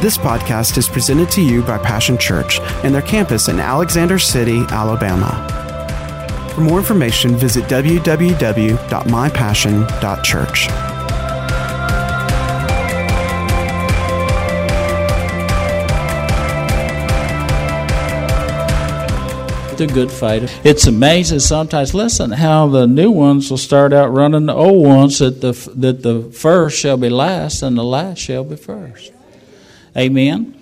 This podcast is presented to you by Passion Church and their campus in Alexander City, Alabama. For more information, visit www.mypassion.church. the good fight. It's amazing sometimes. Listen, how the new ones will start out running the old ones that the that the first shall be last and the last shall be first. Amen.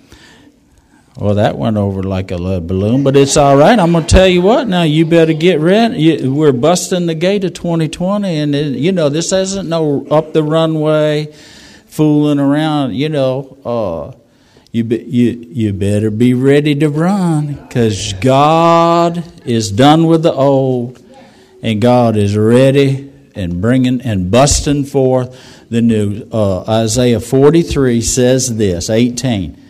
Well, that went over like a balloon, but it's all right. I'm going to tell you what. Now you better get ready. We're busting the gate of 2020, and it, you know this isn't no up the runway, fooling around. You know. Uh, you, be, you, you better be ready to run because God is done with the old and God is ready and bringing and busting forth the new. Uh, Isaiah 43 says this 18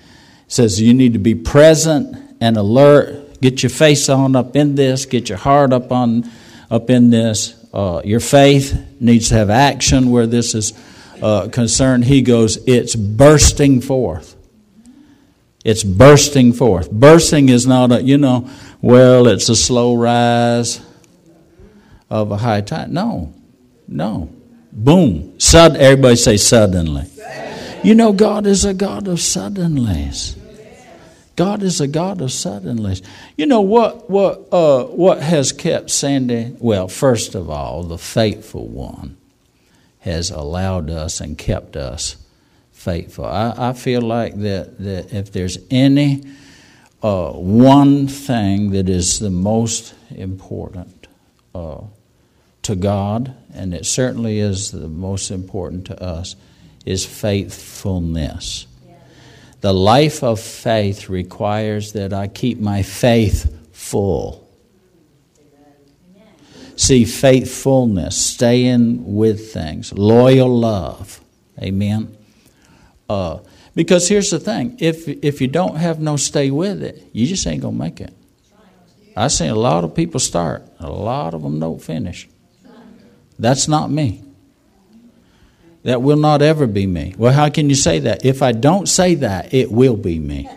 says you need to be present and alert. Get your face on up in this. Get your heart up on up in this. Uh, your faith needs to have action where this is uh, concerned. He goes, it's bursting forth. It's bursting forth. Bursting is not a, you know, well, it's a slow rise of a high tide. No, no. Boom. Sud- everybody say suddenly. You know, God is a God of suddenlies. God is a God of suddenlies. You know what? What? Uh, what has kept Sandy? Well, first of all, the faithful one has allowed us and kept us faithful. I, I feel like that, that if there's any uh, one thing that is the most important uh, to God, and it certainly is the most important to us, is faithfulness. The life of faith requires that I keep my faith full. See, faithfulness, staying with things, loyal love. Amen. Uh, because here's the thing if, if you don't have no stay with it, you just ain't going to make it. I've seen a lot of people start, a lot of them don't finish. That's not me. That will not ever be me. Well, how can you say that? If I don't say that, it will be me.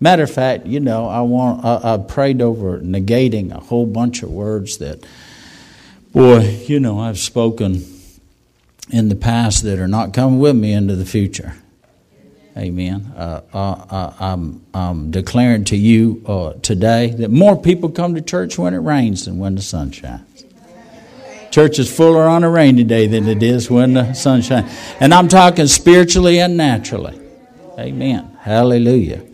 Matter of fact, you know, I want I, I prayed over negating a whole bunch of words that, boy, you know, I've spoken in the past that are not coming with me into the future. Amen. Uh, uh, uh, I'm, I'm, declaring to you uh, today that more people come to church when it rains than when the sun shines. Church is fuller on a rainy day than it is when the sun shines. And I'm talking spiritually and naturally. Amen. Hallelujah.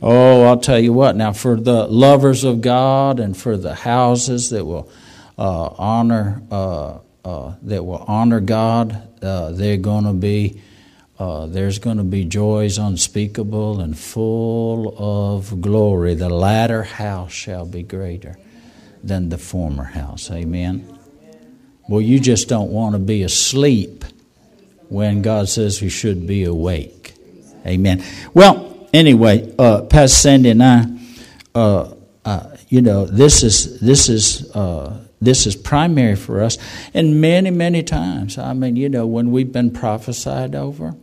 Oh, I'll tell you what. Now, for the lovers of God and for the houses that will uh, honor uh, uh, that will honor God. Uh, they're going to be uh, there's going to be joys unspeakable and full of glory. The latter house shall be greater than the former house. Amen. Well, you just don't want to be asleep when God says we should be awake. Amen. Well, anyway, uh, Pastor Sandy and I, uh, uh, you know, this is this is uh, this is primary for us. And many, many times, I mean, you know, when we've been prophesied over,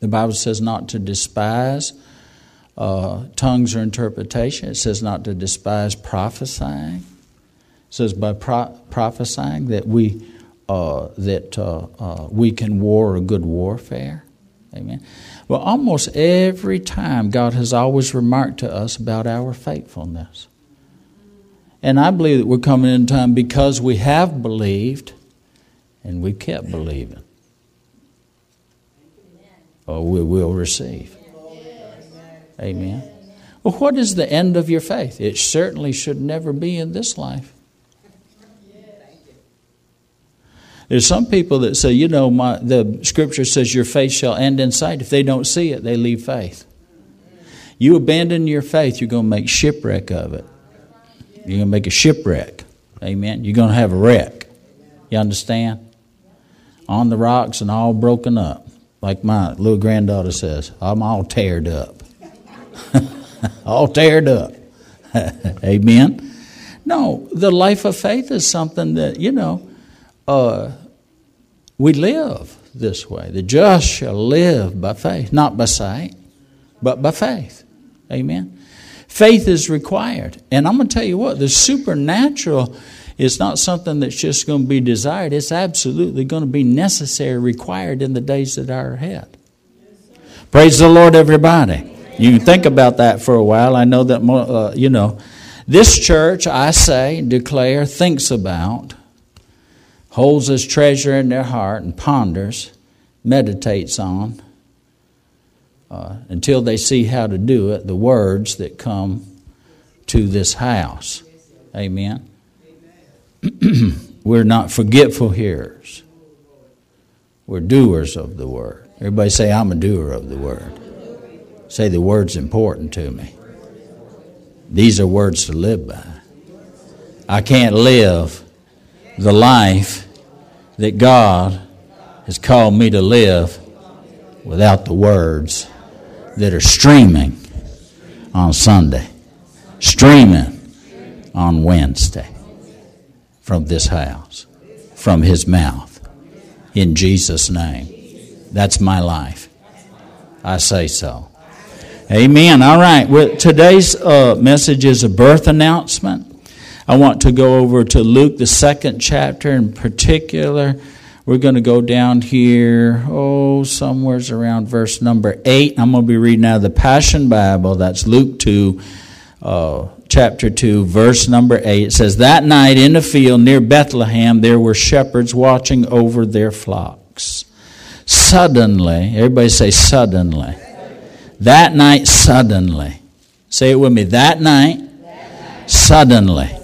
the Bible says not to despise uh, tongues or interpretation. It says not to despise prophesying. Says by pro- prophesying that we uh, that uh, uh we can war a good warfare. Amen. Well, almost every time God has always remarked to us about our faithfulness. And I believe that we're coming in time because we have believed and we kept believing. Or we will receive. Amen. Well, what is the end of your faith? It certainly should never be in this life. There's some people that say, you know, my, the scripture says your faith shall end in sight. If they don't see it, they leave faith. You abandon your faith, you're going to make shipwreck of it. You're going to make a shipwreck. Amen. You're going to have a wreck. You understand? On the rocks and all broken up. Like my little granddaughter says, I'm all teared up. all teared up. Amen. No, the life of faith is something that, you know, uh, we live this way the just shall live by faith, not by sight, but by faith. Amen. Faith is required. And I'm going to tell you what, the supernatural is not something that's just going to be desired, it's absolutely going to be necessary, required in the days that are ahead. Praise the Lord, everybody. You can think about that for a while. I know that, uh, you know, this church, I say, declare, thinks about, holds as treasure in their heart, and ponders, meditates on, uh, until they see how to do it, the words that come to this house. Amen. We're not forgetful hearers. We're doers of the word. Everybody say, I'm a doer of the word. Say the word's important to me. These are words to live by. I can't live the life that God has called me to live without the words that are streaming on Sunday, streaming on Wednesday from this house, from His mouth, in Jesus' name. That's my life. I say so. Amen. All right. Well, today's uh, message is a birth announcement. I want to go over to Luke, the second chapter in particular. We're going to go down here, oh, somewhere's around verse number 8. I'm going to be reading out of the Passion Bible. That's Luke 2, uh, chapter 2, verse number 8. It says, That night in a field near Bethlehem, there were shepherds watching over their flocks. Suddenly, everybody say, suddenly. That night, suddenly. Say it with me. That night, suddenly.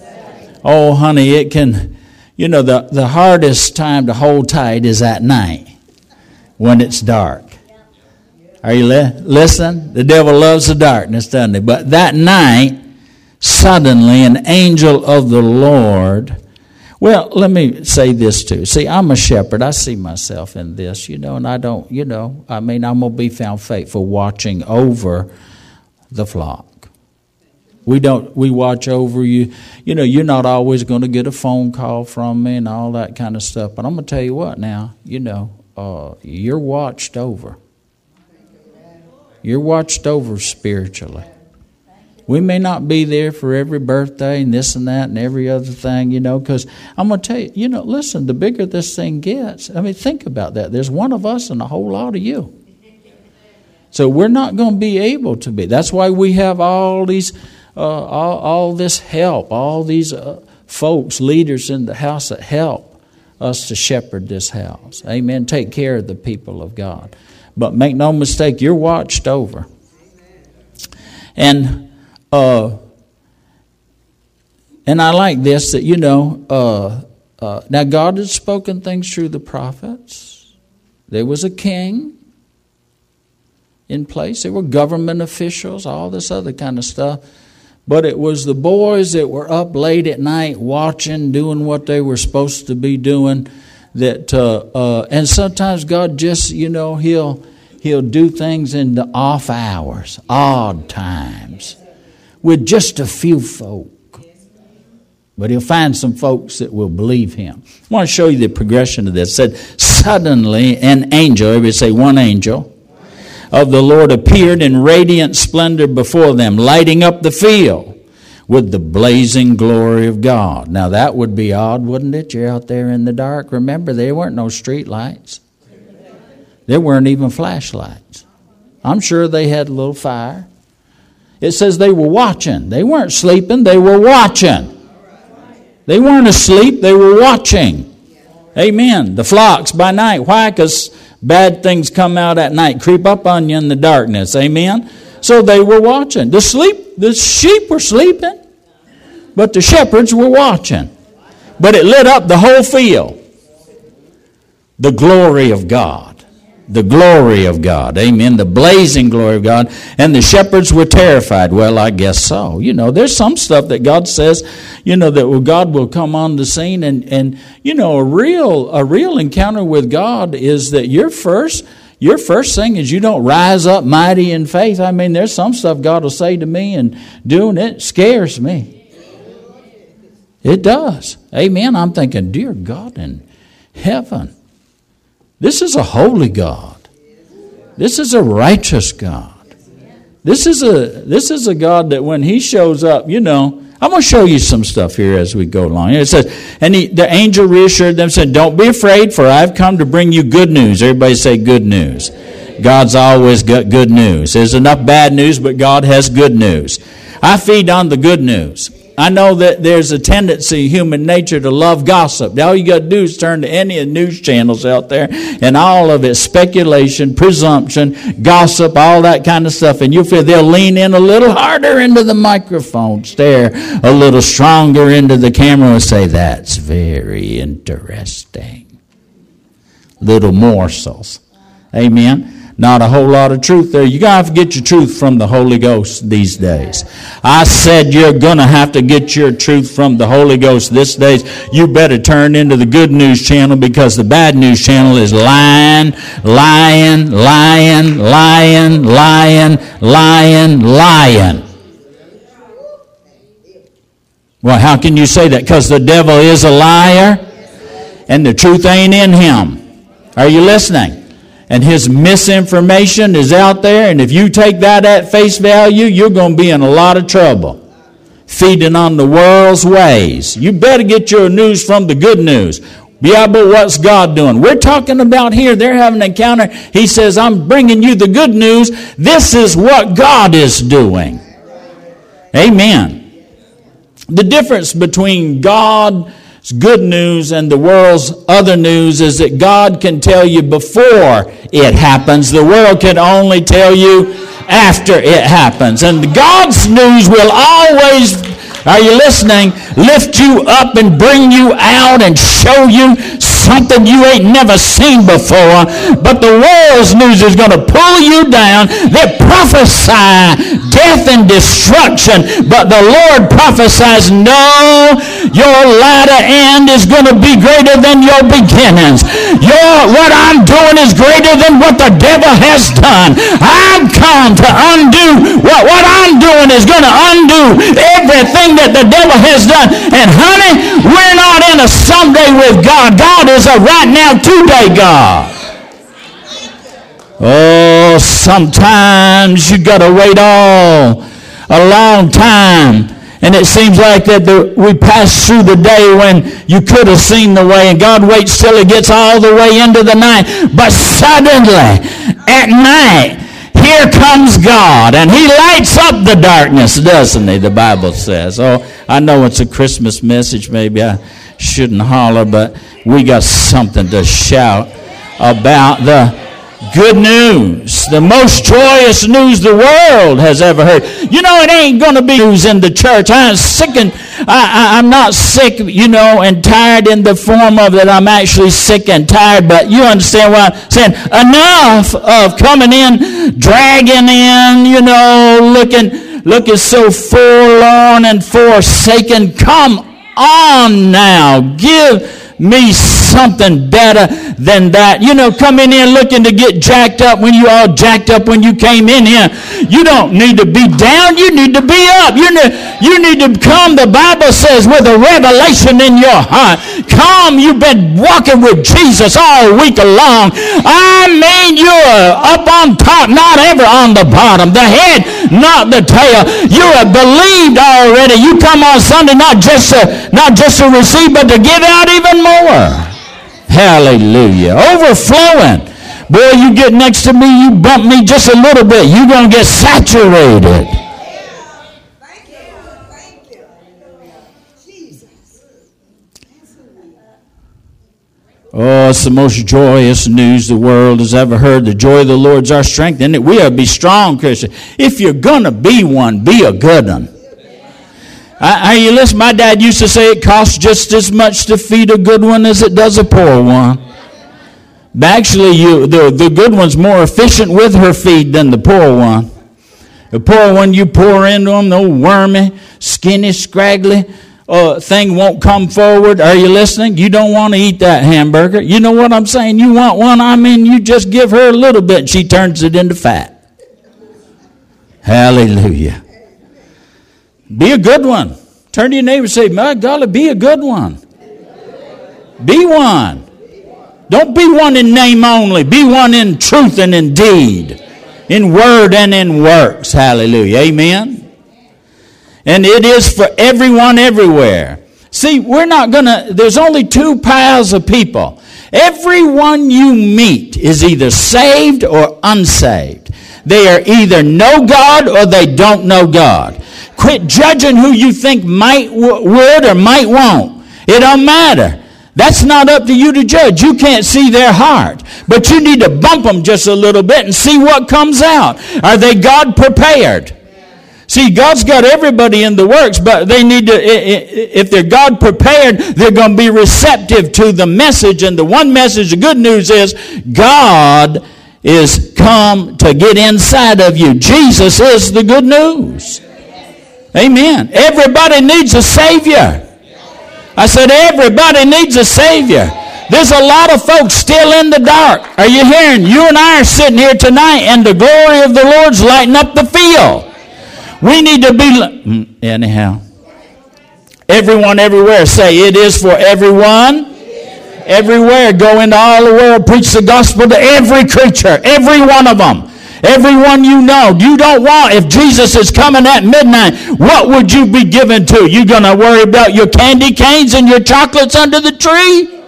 Oh, honey, it can you know, the, the hardest time to hold tight is at night when it's dark. Are you li- listening? The devil loves the darkness, doesn't he? But that night, suddenly, an angel of the Lord. Well, let me say this too. See, I'm a shepherd. I see myself in this, you know, and I don't, you know, I mean, I'm going to be found faithful watching over the flock. We don't. We watch over you. You know, you're not always going to get a phone call from me and all that kind of stuff. But I'm going to tell you what. Now, you know, uh, you're watched over. You're watched over spiritually. We may not be there for every birthday and this and that and every other thing, you know, because I'm going to tell you, you know, listen, the bigger this thing gets, I mean, think about that. There's one of us and a whole lot of you. So we're not going to be able to be. That's why we have all these uh, all, all this help, all these uh, folks, leaders in the house that help us to shepherd this house. Amen. Take care of the people of God. But make no mistake, you're watched over. And uh, and I like this that you know uh, uh, now God had spoken things through the prophets. There was a king in place. There were government officials, all this other kind of stuff. But it was the boys that were up late at night watching, doing what they were supposed to be doing. That uh, uh, and sometimes God just you know he'll he'll do things in the off hours, odd times, with just a few folk. But he'll find some folks that will believe him. I want to show you the progression of this. It said suddenly an angel. Everybody say one angel of the Lord appeared in radiant splendor before them, lighting up the field with the blazing glory of God. Now that would be odd, wouldn't it? You're out there in the dark. Remember, there weren't no street lights. There weren't even flashlights. I'm sure they had a little fire. It says they were watching. They weren't sleeping, they were watching. They weren't asleep, they were watching. Amen. The flocks by night. Why? Because Bad things come out at night, creep up on you in the darkness. Amen? So they were watching. The sleep, the sheep were sleeping, but the shepherds were watching. But it lit up the whole field. The glory of God the glory of God. Amen. The blazing glory of God. And the shepherds were terrified. Well, I guess so. You know, there's some stuff that God says, you know, that God will come on the scene and, and you know, a real a real encounter with God is that your first your first thing is you don't rise up mighty in faith. I mean, there's some stuff God will say to me and doing it scares me. It does. Amen. I'm thinking, dear God in heaven This is a holy God. This is a righteous God. This is a this is a God that when He shows up, you know, I'm going to show you some stuff here as we go along. It says, and he, the angel reassured them, said, "Don't be afraid, for I've come to bring you good news." Everybody say good news. God's always got good news. There's enough bad news, but God has good news. I feed on the good news. I know that there's a tendency, human nature, to love gossip. All you got to do is turn to any of the news channels out there, and all of it speculation, presumption, gossip, all that kind of stuff. And you'll feel they'll lean in a little harder into the microphone, stare a little stronger into the camera, and say, That's very interesting. Little morsels. Amen not a whole lot of truth there. You gotta to get your truth from the Holy Ghost these days. I said you're gonna have to get your truth from the Holy Ghost this days. You better turn into the good news channel because the bad news channel is lying, lying, lying, lying, lying, lying, lying. Well, how can you say that? Because the devil is a liar and the truth ain't in him. Are you listening? And his misinformation is out there, and if you take that at face value, you're going to be in a lot of trouble. Feeding on the world's ways. You better get your news from the good news. Yeah, but what's God doing? We're talking about here. They're having an encounter. He says, I'm bringing you the good news. This is what God is doing. Amen. The difference between God good news and the world's other news is that God can tell you before it happens. The world can only tell you after it happens. And God's news will always are you listening? Lift you up and bring you out and show you something you ain't never seen before. But the world's news is going to pull you down. They prophesy death and destruction. But the Lord prophesies, no, your latter end is going to be greater than your beginnings. Your, what I'm doing is greater than what the devil has done. I've come to undo what, what I'm doing is going to undo everything that the devil has done. And honey, we're not in a someday with God. God is a right now, today God. Oh, sometimes you got to wait all a long time. And it seems like that the, we pass through the day when you could have seen the way, and God waits till it gets all the way into the night. But suddenly, at night, here comes God, and He lights up the darkness, doesn't He? The Bible says. Oh, I know it's a Christmas message. Maybe I shouldn't holler, but we got something to shout about the good news, the most joyous news the world has ever heard. You know, it ain't going to be news in the church. I'm sick and I, am not sick, you know, and tired in the form of that I'm actually sick and tired, but you understand what I'm saying. Enough of coming in, dragging in, you know, looking, looking so forlorn and forsaken. Come on now. Give me something better than that. You know, coming in looking to get jacked up when you all jacked up when you came in here. You don't need to be down. You need to be up. You need, you need to come, the Bible says, with a revelation in your heart. Come, you've been walking with Jesus all week long. I mean, you're up on top, not ever on the bottom. The head, not the tail. You have believed already. You come on Sunday not just to, not just to receive, but to give out even more. Hallelujah. Overflowing. Boy, you get next to me, you bump me just a little bit, you're going to get saturated. Oh, it's the most joyous news the world has ever heard. The joy of the Lord's our strength. And we are be strong, Christian. If you're to be one, be a good one. I, you listen, my dad used to say it costs just as much to feed a good one as it does a poor one. But actually, you, the, the good one's more efficient with her feed than the poor one. The poor one, you pour into them, the wormy, skinny, scraggly uh, thing won't come forward. Are you listening? You don't want to eat that hamburger. You know what I'm saying? You want one? I mean, you just give her a little bit and she turns it into fat. Hallelujah. Be a good one. Turn to your neighbor and say, My God, be a good one. Be one. Don't be one in name only. Be one in truth and in deed, in word and in works. Hallelujah. Amen. And it is for everyone everywhere. See, we're not going to, there's only two piles of people. Everyone you meet is either saved or unsaved. They are either know God or they don't know God. Quit judging who you think might would or might won't. It don't matter. That's not up to you to judge. You can't see their heart. But you need to bump them just a little bit and see what comes out. Are they God prepared? See, God's got everybody in the works, but they need to, if they're God prepared, they're going to be receptive to the message. And the one message, the good news is, God is come to get inside of you. Jesus is the good news. Amen. Everybody needs a Savior. I said, everybody needs a Savior. There's a lot of folks still in the dark. Are you hearing? You and I are sitting here tonight, and the glory of the Lord's lighting up the field. We need to be. Mm, anyhow. Everyone, everywhere. Say, it is for everyone. Everywhere. Go into all the world. Preach the gospel to every creature. Every one of them. Everyone you know, you don't want, if Jesus is coming at midnight, what would you be given to? You gonna worry about your candy canes and your chocolates under the tree?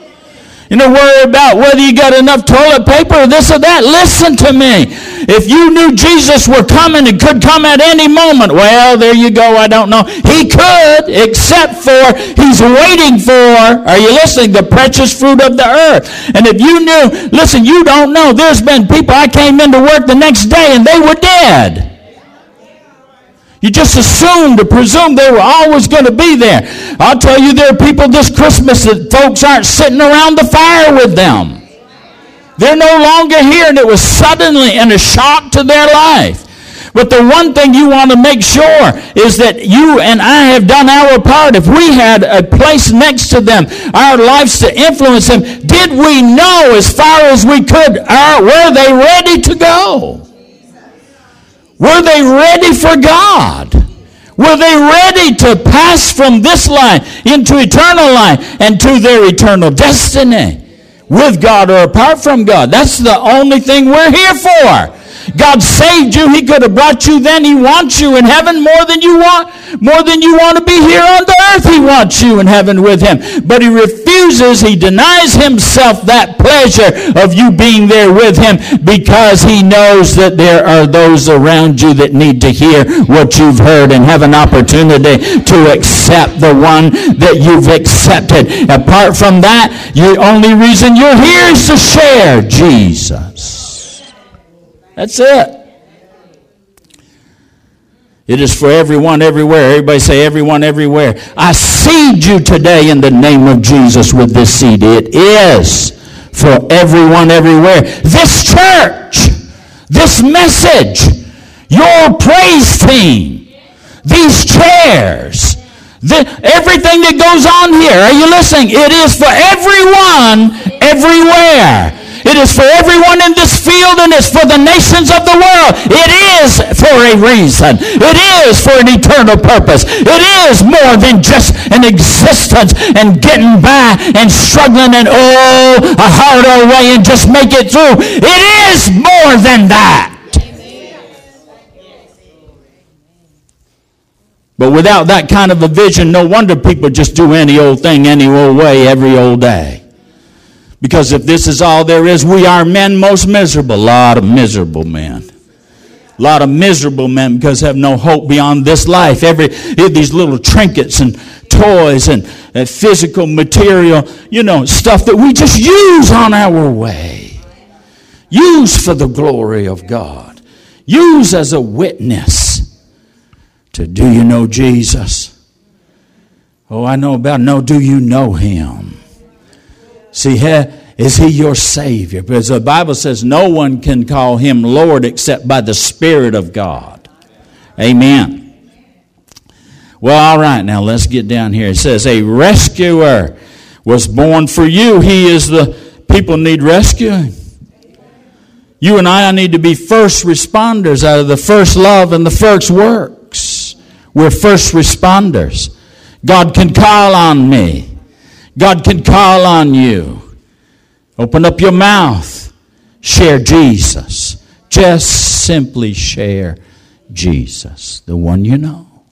You know, worry about whether you got enough toilet paper or this or that. Listen to me. If you knew Jesus were coming and could come at any moment, well, there you go. I don't know. He could, except for he's waiting for, are you listening? The precious fruit of the earth. And if you knew, listen, you don't know. There's been people, I came into work the next day and they were dead. You just assumed or presumed they were always going to be there. I'll tell you, there are people this Christmas that folks aren't sitting around the fire with them. They're no longer here, and it was suddenly and a shock to their life. But the one thing you want to make sure is that you and I have done our part. If we had a place next to them, our lives to influence them, did we know as far as we could, are, were they ready to go? Were they ready for God? Were they ready to pass from this life into eternal life and to their eternal destiny? With God or apart from God. That's the only thing we're here for. God saved you. He could have brought you then. He wants you in heaven more than you want, more than you want to be here on the earth. He wants you in heaven with him. But he refuses, he denies himself that pleasure of you being there with him because he knows that there are those around you that need to hear what you've heard and have an opportunity to accept the one that you've accepted. Apart from that, the only reason you're here is to share Jesus. That's it. It is for everyone everywhere. Everybody say everyone everywhere. I seed you today in the name of Jesus with this seed. It is for everyone everywhere. This church, this message, your praise team, these chairs, the, everything that goes on here. Are you listening? It is for everyone everywhere. It is for everyone in this field and it's for the nations of the world. It is for a reason. It is for an eternal purpose. It is more than just an existence and getting by and struggling and oh, a hard old way and just make it through. It is more than that. But without that kind of a vision, no wonder people just do any old thing any old way every old day. Because if this is all there is, we are men most miserable. A lot of miserable men. A lot of miserable men because have no hope beyond this life. Every eh, these little trinkets and toys and, and physical material, you know, stuff that we just use on our way. Use for the glory of God. Use as a witness to do you know Jesus? Oh, I know about no, do you know him? See, is he your Savior? Because the Bible says no one can call him Lord except by the Spirit of God. Amen. Well, all right, now let's get down here. It says, A rescuer was born for you. He is the people need rescuing. You and I need to be first responders out of the first love and the first works. We're first responders. God can call on me. God can call on you. Open up your mouth. Share Jesus. Just simply share Jesus, the one you know,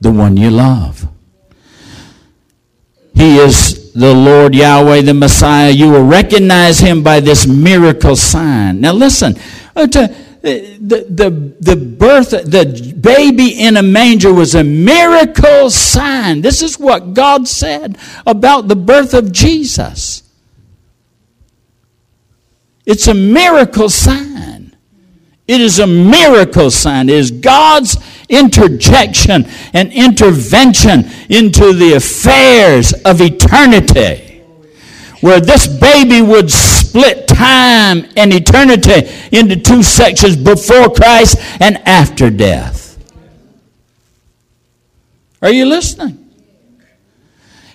the one you love. He is the Lord Yahweh, the Messiah. You will recognize him by this miracle sign. Now, listen. Uh, The, the, the birth, the baby in a manger was a miracle sign. This is what God said about the birth of Jesus. It's a miracle sign. It is a miracle sign. It is God's interjection and intervention into the affairs of eternity where this baby would split time and eternity into two sections before Christ and after death. Are you listening?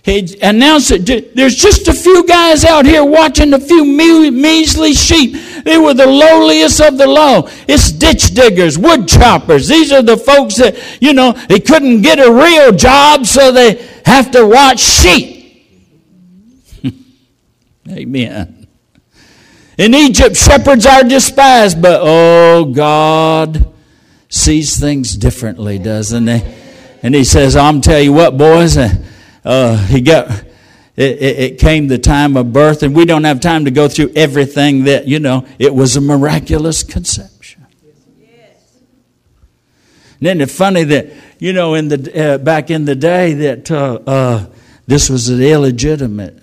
He announced it. There's just a few guys out here watching a few measly sheep. They were the lowliest of the low. It's ditch diggers, wood choppers. These are the folks that, you know, they couldn't get a real job, so they have to watch sheep. Amen. In Egypt, shepherds are despised, but oh, God sees things differently, doesn't he? And he says, I'm tell you what, boys, uh, uh, he got, it, it, it, came the time of birth, and we don't have time to go through everything that, you know, it was a miraculous conception. And isn't it funny that, you know, in the, uh, back in the day that uh, uh, this was an illegitimate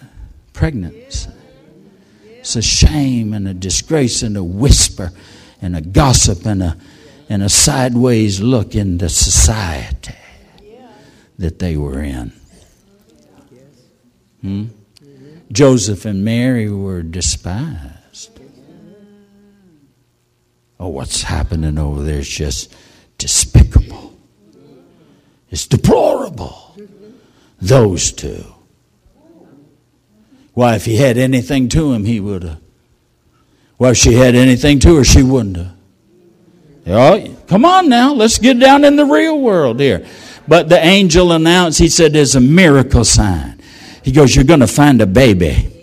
pregnancy. It's a shame and a disgrace and a whisper and a gossip and a, and a sideways look in the society that they were in. Hmm? Joseph and Mary were despised. Oh, what's happening over there is just despicable. It's deplorable. Those two. Why, if he had anything to him, he would have. Well, if she had anything to her, she wouldn't have. Oh, come on now, let's get down in the real world here. But the angel announced, he said, there's a miracle sign. He goes, You're going to find a baby.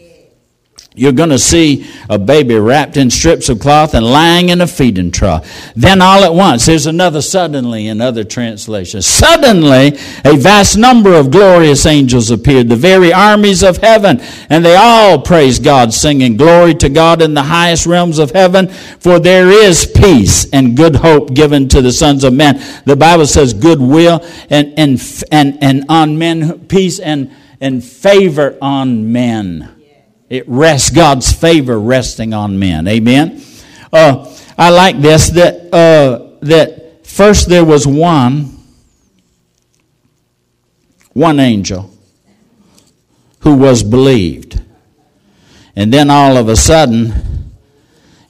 You're going to see a baby wrapped in strips of cloth and lying in a feeding trough. Then all at once, there's another suddenly in other translations. Suddenly, a vast number of glorious angels appeared, the very armies of heaven, and they all praised God, singing, Glory to God in the highest realms of heaven, for there is peace and good hope given to the sons of men. The Bible says goodwill and, and, and, and on men, peace and, and favor on men. It rests, God's favor resting on men. Amen. Uh, I like this that, uh, that first there was one, one angel who was believed. And then all of a sudden,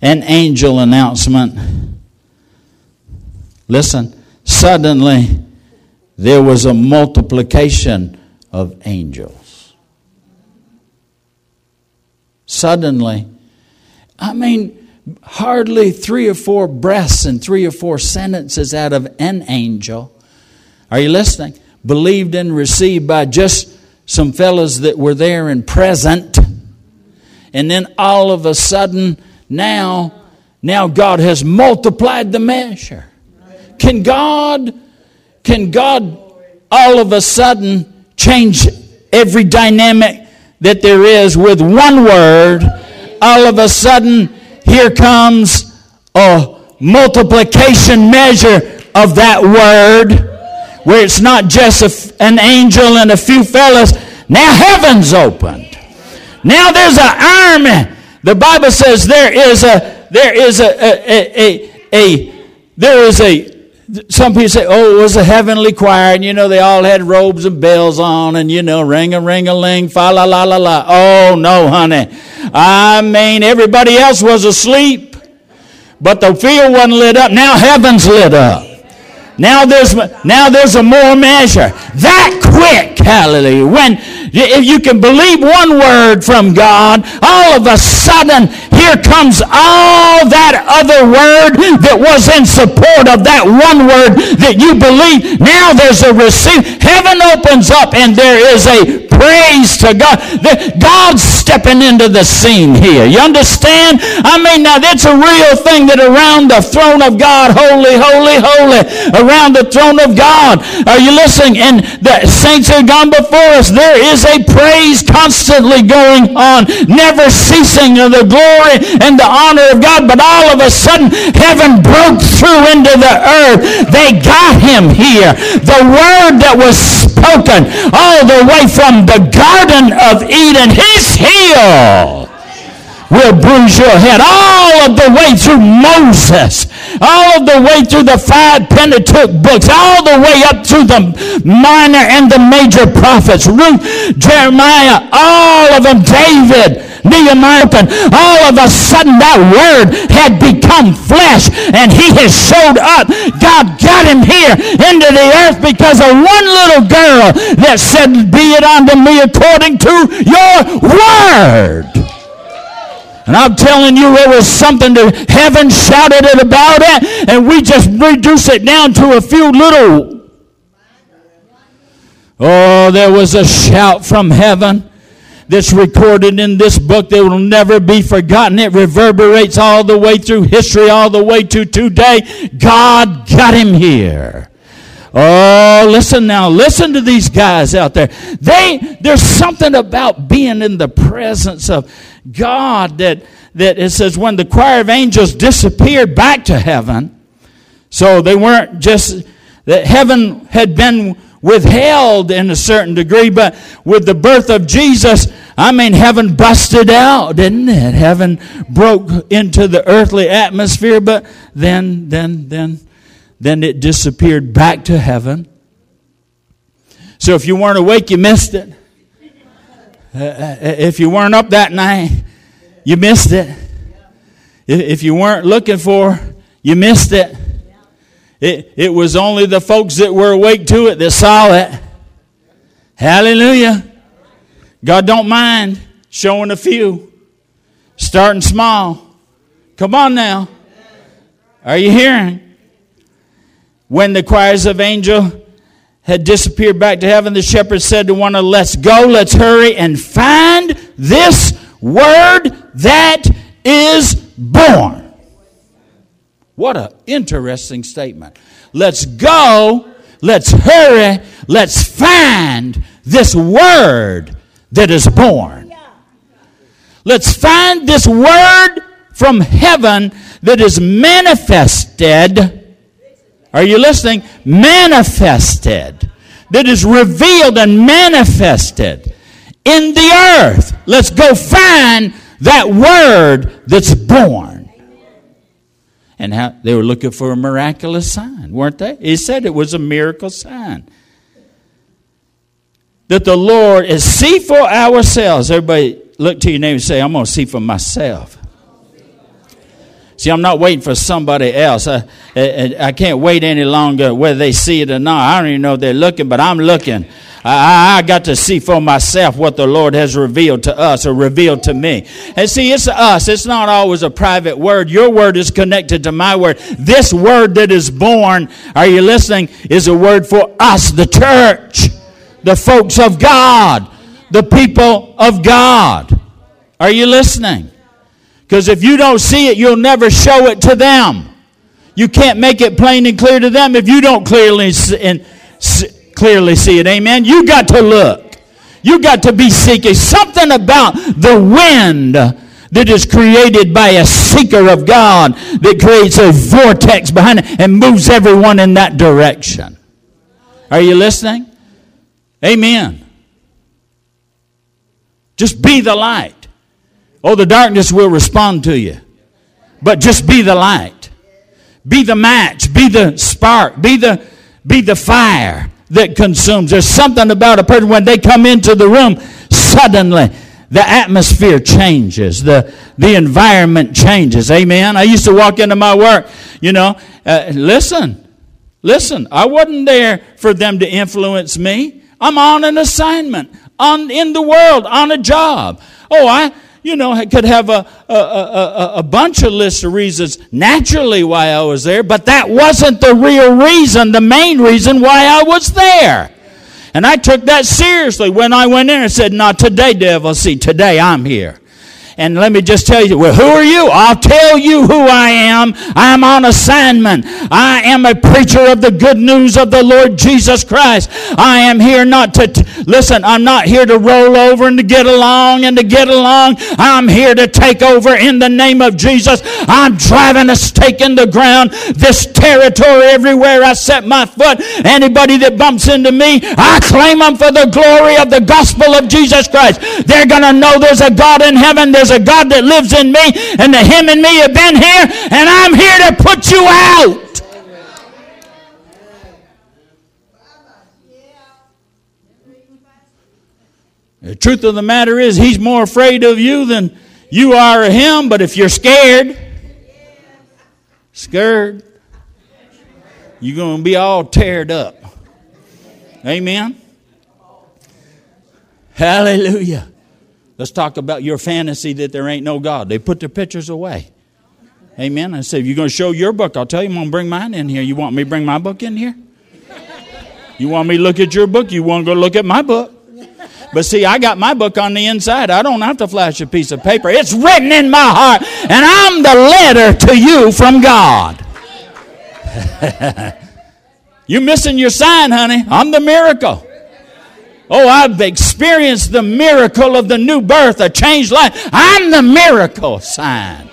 an angel announcement. Listen, suddenly there was a multiplication of angels suddenly. I mean, hardly three or four breaths and three or four sentences out of an angel. Are you listening? Believed and received by just some fellows that were there and present. And then all of a sudden, now, now God has multiplied the measure. Can God, can God all of a sudden change every dynamic that there is with one word, all of a sudden, here comes a multiplication measure of that word, where it's not just a, an angel and a few fellows. Now heaven's opened. Now there's an army. The Bible says there is a there is a a, a, a, a there is a some people say, oh, it was a heavenly choir, and you know, they all had robes and bells on, and you know, ring a ring a ling, fa la la la la. Oh, no, honey. I mean, everybody else was asleep, but the field wasn't lit up. Now heaven's lit up. Now there's, now there's a more measure. That quick, hallelujah. When, if you can believe one word from God, all of a sudden, here comes all that other word that was in support of that one word that you believe. Now there's a receive. Heaven opens up and there is a praise to God. God's stepping into the scene here. You understand? I mean, now that's a real thing that around the throne of God, holy, holy, holy, around the throne of God. Are you listening? And the saints have gone before us. There is a praise constantly going on, never ceasing of the glory and the honor of God. But all of a sudden, heaven broke through into the earth. They got him here. The word that was spoken all the way from the Garden of Eden, his heel will bruise your head. All of the way through Moses, all of the way through the five Pentateuch books, all the way up through the minor and the major prophets, Ruth, Jeremiah, all of them, David, Nehemiah, all of a sudden that word had become flesh and he has showed up. God got him here into the earth because of one little girl that said, be it unto me according to your word. And I'm telling you, it was something that heaven shouted it about it, and we just reduce it down to a few little. Oh, there was a shout from heaven that's recorded in this book that will never be forgotten. It reverberates all the way through history, all the way to today. God got him here. Oh, listen now. Listen to these guys out there. They, there's something about being in the presence of God that, that it says when the choir of angels disappeared back to heaven, so they weren't just, that heaven had been withheld in a certain degree, but with the birth of Jesus, I mean, heaven busted out, didn't it? Heaven broke into the earthly atmosphere, but then, then, then, then it disappeared back to heaven. So if you weren't awake, you missed it. Uh, uh, if you weren't up that night, you missed it. If you weren't looking for, you missed it. It, it was only the folks that were awake to it that saw it. Hallelujah. God don't mind showing a few, starting small. Come on now. Are you hearing? When the choirs of angel had disappeared back to heaven, the shepherds said to one another, Let's go, let's hurry and find this word that is born. What an interesting statement. Let's go, let's hurry, let's find this word that is born. Let's find this word from heaven that is manifested are you listening? Manifested. That is revealed and manifested in the earth. Let's go find that word that's born. And how they were looking for a miraculous sign, weren't they? He said it was a miracle sign. That the Lord is see for ourselves. Everybody look to your neighbor and say, I'm going to see for myself. See, I'm not waiting for somebody else. I, I, I, can't wait any longer whether they see it or not. I don't even know if they're looking, but I'm looking. I, I got to see for myself what the Lord has revealed to us or revealed to me. And see, it's us. It's not always a private word. Your word is connected to my word. This word that is born, are you listening, is a word for us, the church, the folks of God, the people of God. Are you listening? Because if you don't see it, you'll never show it to them. You can't make it plain and clear to them if you don't clearly see, and, clearly see it. Amen. You got to look. You got to be seeking something about the wind that is created by a seeker of God that creates a vortex behind it and moves everyone in that direction. Are you listening? Amen. Just be the light. Oh, the darkness will respond to you. But just be the light. Be the match. Be the spark. Be the, be the fire that consumes. There's something about a person when they come into the room, suddenly the atmosphere changes. The, the environment changes. Amen. I used to walk into my work, you know, uh, listen, listen, I wasn't there for them to influence me. I'm on an assignment, on, in the world, on a job. Oh, I, you know, could have a, a, a, a, bunch of lists of reasons naturally why I was there, but that wasn't the real reason, the main reason why I was there. And I took that seriously when I went in and said, Not today, devil. See, today I'm here. And let me just tell you, well, who are you? I'll tell you who I am. I'm on assignment. I am a preacher of the good news of the Lord Jesus Christ. I am here not to, t- listen, I'm not here to roll over and to get along and to get along. I'm here to take over in the name of Jesus. I'm driving a stake in the ground. This territory everywhere I set my foot. Anybody that bumps into me, I claim them for the glory of the gospel of Jesus Christ. They're going to know there's a God in heaven. There's there's a God that lives in me, and the Him and me have been here, and I'm here to put you out. The truth of the matter is, He's more afraid of you than you are of Him, but if you're scared, scared, you're going to be all teared up. Amen. Hallelujah. Let's talk about your fantasy that there ain't no God. They put their pictures away. Amen. I said, if you're going to show your book, I'll tell you I'm going to bring mine in here. You want me to bring my book in here? You want me to look at your book? You want to go look at my book? But see, I got my book on the inside. I don't have to flash a piece of paper. It's written in my heart, and I'm the letter to you from God. you missing your sign, honey. I'm the miracle. Oh, I've experienced the miracle of the new birth, a changed life. I'm the miracle sign.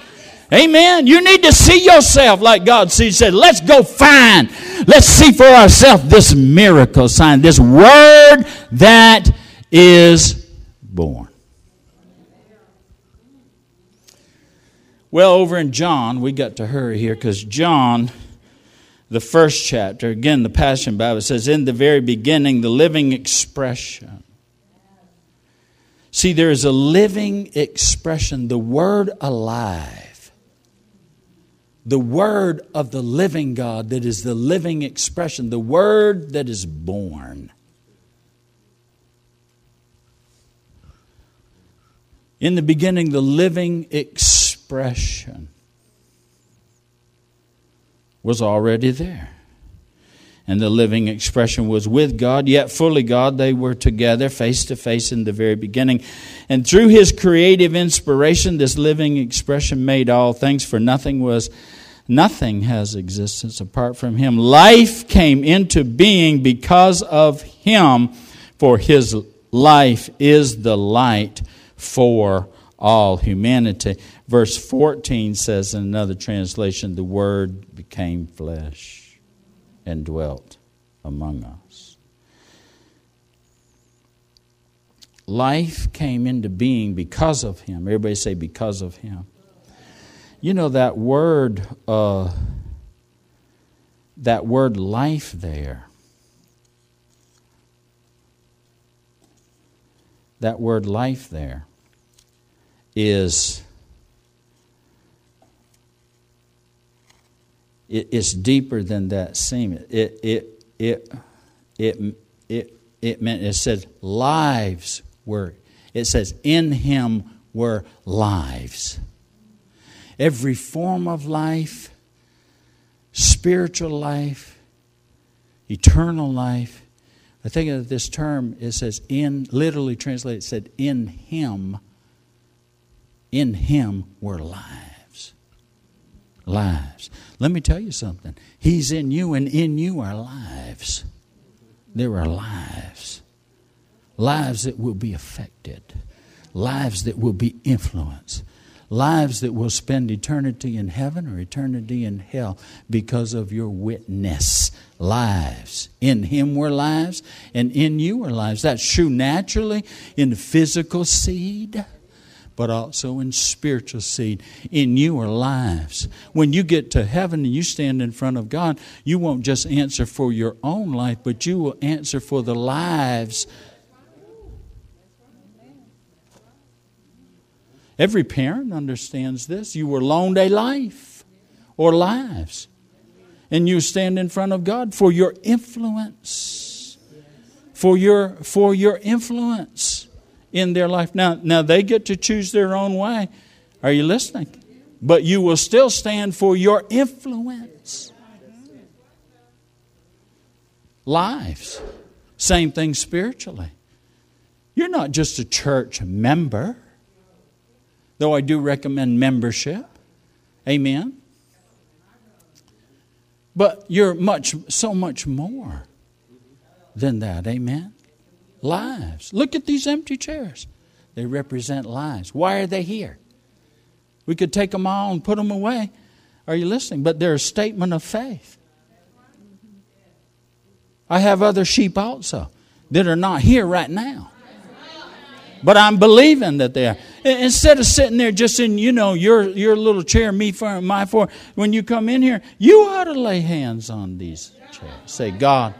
Amen. You need to see yourself like God sees. Said, let's go find, let's see for ourselves this miracle sign, this word that is born. Well, over in John, we got to hurry here because John the first chapter, again, the Passion Bible says, In the very beginning, the living expression. See, there is a living expression, the word alive. The word of the living God that is the living expression, the word that is born. In the beginning, the living expression was already there. And the living expression was with God, yet fully God. They were together, face to face in the very beginning. And through his creative inspiration, this living expression made all things, for nothing was nothing has existence apart from him. Life came into being because of him, for his life is the light for all humanity. Verse 14 says in another translation, the Word became flesh and dwelt among us. Life came into being because of Him. Everybody say, because of Him. You know, that word, uh, that word life there. That word life there is it, it's deeper than that seems. It it it it it it meant it said lives were it says in him were lives. Every form of life, spiritual life, eternal life. I think of this term, it says in, literally translated, it said in him in him were lives. Lives. Let me tell you something. He's in you, and in you are lives. There are lives. Lives that will be affected, lives that will be influenced, lives that will spend eternity in heaven or eternity in hell because of your witness. Lives. In Him were lives, and in you are lives. That's true naturally in the physical seed but also in spiritual seed in your lives. When you get to heaven and you stand in front of God, you won't just answer for your own life, but you will answer for the lives. Every parent understands this. You were loaned a life or lives. And you stand in front of God for your influence. For your, for your influence in their life. Now, now they get to choose their own way. Are you listening? But you will still stand for your influence. Lives. Same thing spiritually. You're not just a church member, though I do recommend membership. Amen. But you're much, so much more than that. Amen. Lives. Look at these empty chairs. They represent lives. Why are they here? We could take them all and put them away. Are you listening? But they're a statement of faith. I have other sheep also that are not here right now. But I'm believing that they are. Instead of sitting there just in, you know, your, your little chair, me for my for, when you come in here, you ought to lay hands on these chairs. Say, God,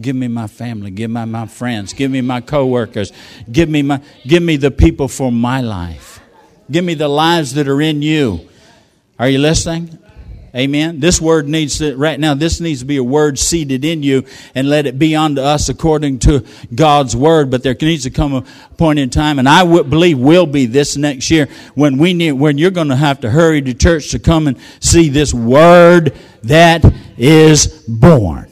give me my family, give me my friends, give me my coworkers, give me my give me the people for my life. Give me the lives that are in you. Are you listening? Amen. This word needs to, right now, this needs to be a word seated in you and let it be unto us according to God's word. But there needs to come a point in time, and I believe will be this next year when we need, when you're going to have to hurry to church to come and see this word that is born.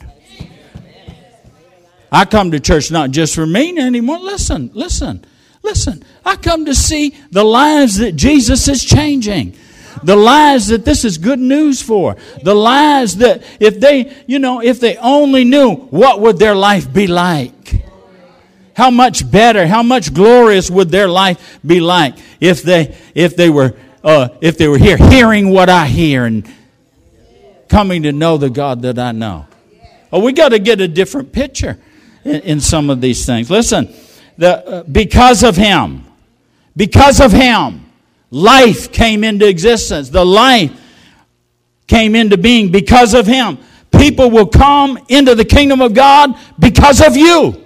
I come to church not just for me anymore. Listen, listen, listen. I come to see the lives that Jesus is changing. The lives that this is good news for. The lives that if they you know if they only knew what would their life be like. How much better how much glorious would their life be like if they if they were uh, if they were here hearing what i hear and coming to know the god that i know. Oh we got to get a different picture in, in, some of these things listen the, uh, because of him because of him Life came into existence. The life came into being because of him. People will come into the kingdom of God because of you.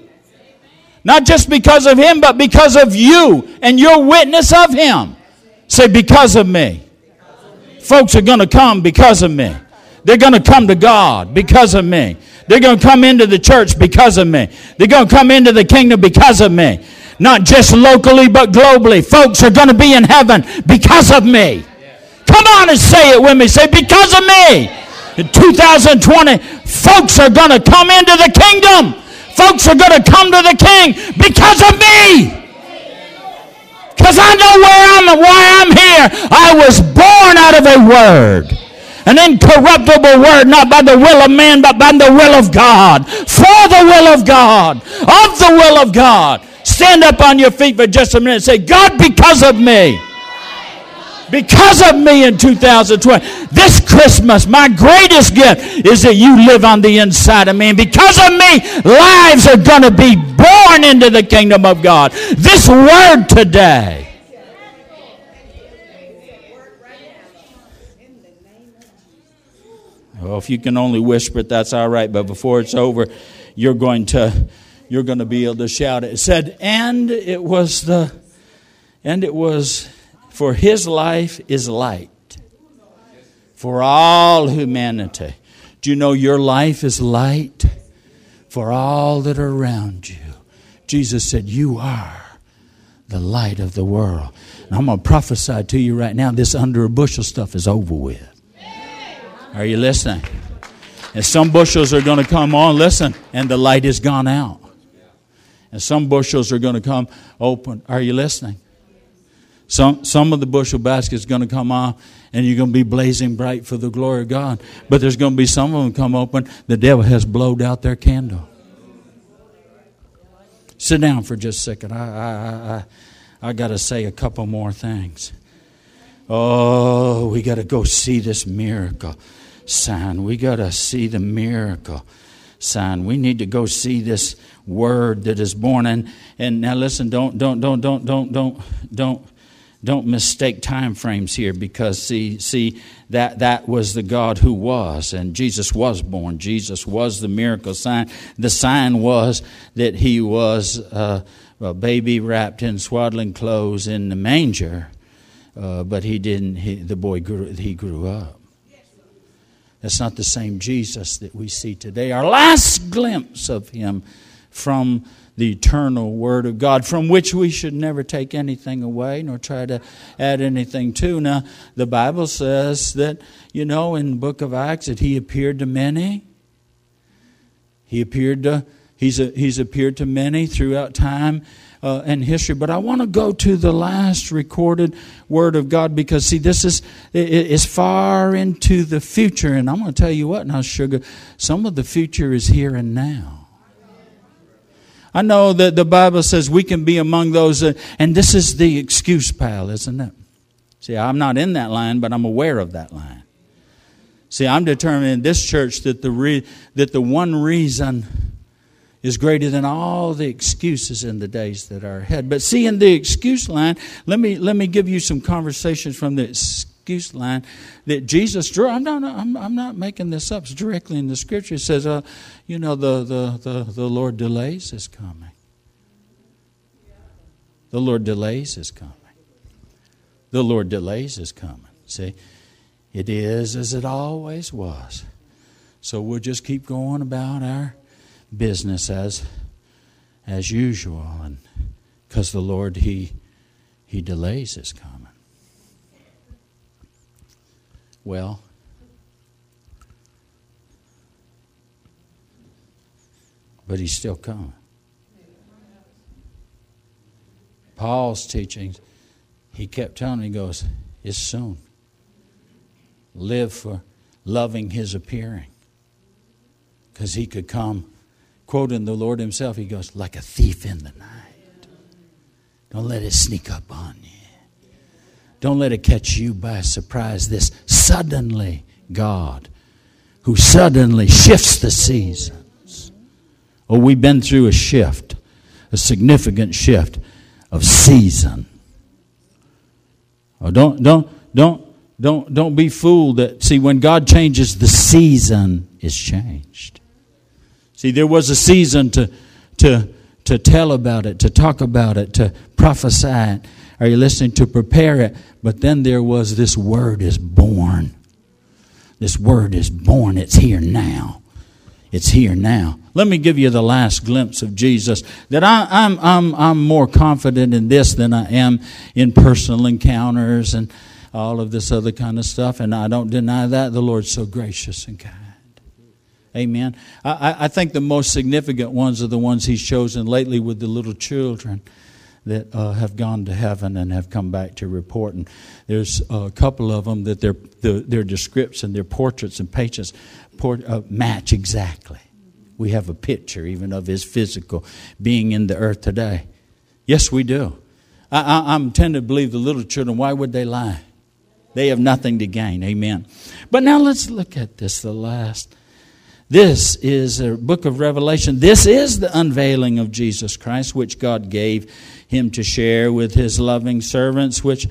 Not just because of him, but because of you and your witness of him. Say, because of me. Folks are going to come because of me. They're going to come to God because of me. They're going to come into the church because of me. They're going to come into the kingdom because of me not just locally but globally. Folks are going to be in heaven because of me. Come on and say it with me. Say, because of me. In 2020, folks are going to come into the kingdom. Folks are going to come to the king because of me. Because I know where I'm why I'm here. I was born out of a word. An incorruptible word, not by the will of man, but by the will of God. For the will of God. Of the will of God. Stand up on your feet for just a minute say, God, because of me. Because of me in 2020. This Christmas, my greatest gift is that you live on the inside of me. And because of me, lives are going to be born into the kingdom of God. This word today. Well, if you can only whisper it, that's all right. But before it's over, you're going to you're going to be able to shout it. It said, and it was the, and it was, for his life is light for all humanity. Do you know your life is light for all that are around you? Jesus said, You are the light of the world. And I'm going to prophesy to you right now this under a bushel stuff is over with. Are you listening? And some bushels are going to come on, listen, and the light is gone out and some bushels are going to come open. Are you listening? Some, some of the bushel baskets going to come on, and you're going to be blazing bright for the glory of God. But there's going to be some of them come open. The devil has blowed out their candle. Sit down for just a second. I, I, I, I got to say a couple more things. Oh, we got to go see this miracle sign. We got to see the miracle sign. We need to go see this word that is born. And, and now listen, don't, don't, don't, don't, don't, don't, don't, don't mistake time frames here because see, see that, that was the God who was, and Jesus was born. Jesus was the miracle sign. The sign was that he was uh, a baby wrapped in swaddling clothes in the manger, uh, but he didn't. He, the boy grew. He grew up. That's not the same Jesus that we see today. Our last glimpse of him from the eternal Word of God, from which we should never take anything away nor try to add anything to. Now, the Bible says that, you know, in the book of Acts, that He appeared to many. He appeared to He's, a, he's appeared to many throughout time uh, and history. But I want to go to the last recorded word of God because, see, this is is far into the future. And I'm going to tell you what now, sugar, some of the future is here and now. I know that the Bible says we can be among those, uh, and this is the excuse pal, isn't it? See, I'm not in that line, but I'm aware of that line. See, I'm determined in this church that the, re- that the one reason is greater than all the excuses in the days that are ahead. But see, in the excuse line, let me, let me give you some conversations from the excuse line that Jesus drew. I'm not, I'm, I'm not making this up. It's directly in the scripture. It says, uh, you know, the, the, the, the Lord delays his coming. The Lord delays his coming. The Lord delays his coming. See, it is as it always was. So we'll just keep going about our business as as usual and because the Lord he he delays his coming. Well, but he's still coming. Paul's teachings, he kept telling me, he goes, it's soon. Live for loving his appearing. Because he could come quoting the Lord Himself, He goes, like a thief in the night. Don't let it sneak up on you. Don't let it catch you by surprise. This suddenly God, who suddenly shifts the seasons. Oh, we've been through a shift, a significant shift of season. Oh, don't, don't, don't, don't, don't be fooled that, see, when God changes, the season is changed. See, there was a season to, to, to tell about it, to talk about it, to prophesy it. Are you listening? To prepare it. But then there was this word is born. This word is born. It's here now. It's here now. Let me give you the last glimpse of Jesus. That I, am I'm, I'm, I'm more confident in this than I am in personal encounters and all of this other kind of stuff. And I don't deny that. The Lord's so gracious and kind. Amen. I, I think the most significant ones are the ones he's chosen lately with the little children that uh, have gone to heaven and have come back to report. And there's a couple of them that their, the, their description, their portraits and pages port, uh, match exactly. We have a picture even of his physical being in the earth today. Yes, we do. I, I, I'm tend to believe the little children, why would they lie? They have nothing to gain. Amen. But now let's look at this, the last this is a book of Revelation. This is the unveiling of Jesus Christ, which God gave him to share with his loving servants, which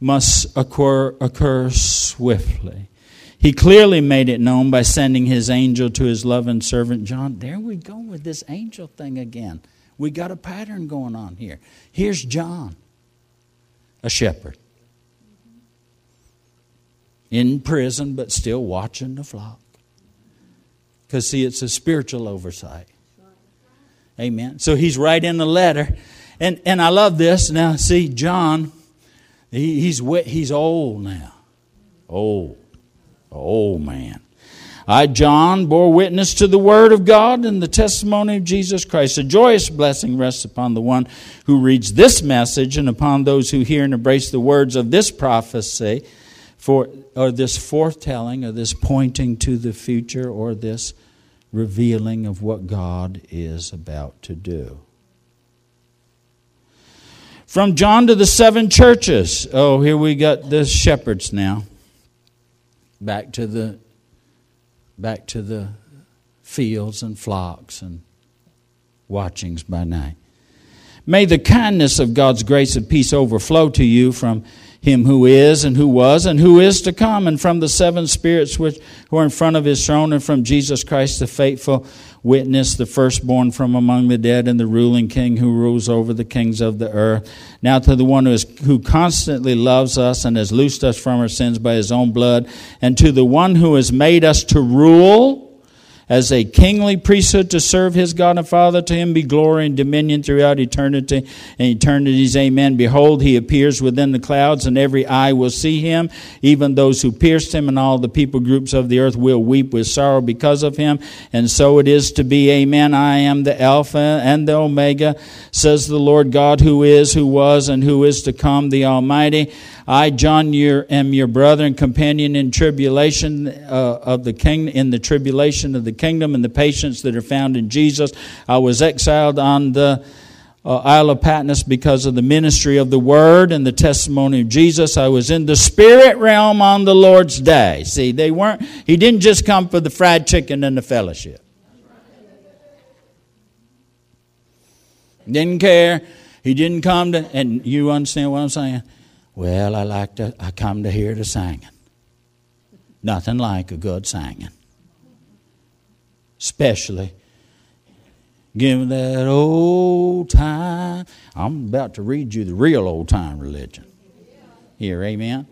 must occur, occur swiftly. He clearly made it known by sending his angel to his loving servant John. There we go with this angel thing again. We got a pattern going on here. Here's John, a shepherd, in prison, but still watching the flock. Because, see, it's a spiritual oversight. Amen. So he's writing a letter. And, and I love this. Now, see, John, he, he's, he's old now. Old. Old man. I, John, bore witness to the Word of God and the testimony of Jesus Christ. A joyous blessing rests upon the one who reads this message and upon those who hear and embrace the words of this prophecy for or this foretelling or this pointing to the future or this revealing of what God is about to do. From John to the seven churches. Oh, here we got the shepherds now. Back to the back to the fields and flocks and watchings by night. May the kindness of God's grace and peace overflow to you from him who is and who was and who is to come, and from the seven spirits which who are in front of his throne, and from Jesus Christ, the faithful witness, the firstborn from among the dead, and the ruling king who rules over the kings of the earth. Now to the one who, is, who constantly loves us and has loosed us from our sins by his own blood, and to the one who has made us to rule as a kingly priesthood to serve his God and Father. To him be glory and dominion throughout eternity and eternities. Amen. Behold, he appears within the clouds, and every eye will see him, even those who pierced him, and all the people groups of the earth will weep with sorrow because of him. And so it is to be. Amen. I am the Alpha and the Omega, says the Lord God, who is, who was, and who is to come, the Almighty. I, John, your, am your brother and companion in tribulation uh, of the kingdom, in the tribulation of the kingdom and the patience that are found in Jesus. I was exiled on the uh, Isle of Patmos because of the ministry of the Word and the testimony of Jesus. I was in the spirit realm on the Lord's day. See, they weren't. He didn't just come for the fried chicken and the fellowship. Didn't care. He didn't come to, and you understand what I'm saying? Well, I like to, I come to hear the singing. Nothing like a good singing. Especially given that old time. I'm about to read you the real old time religion. Here, amen.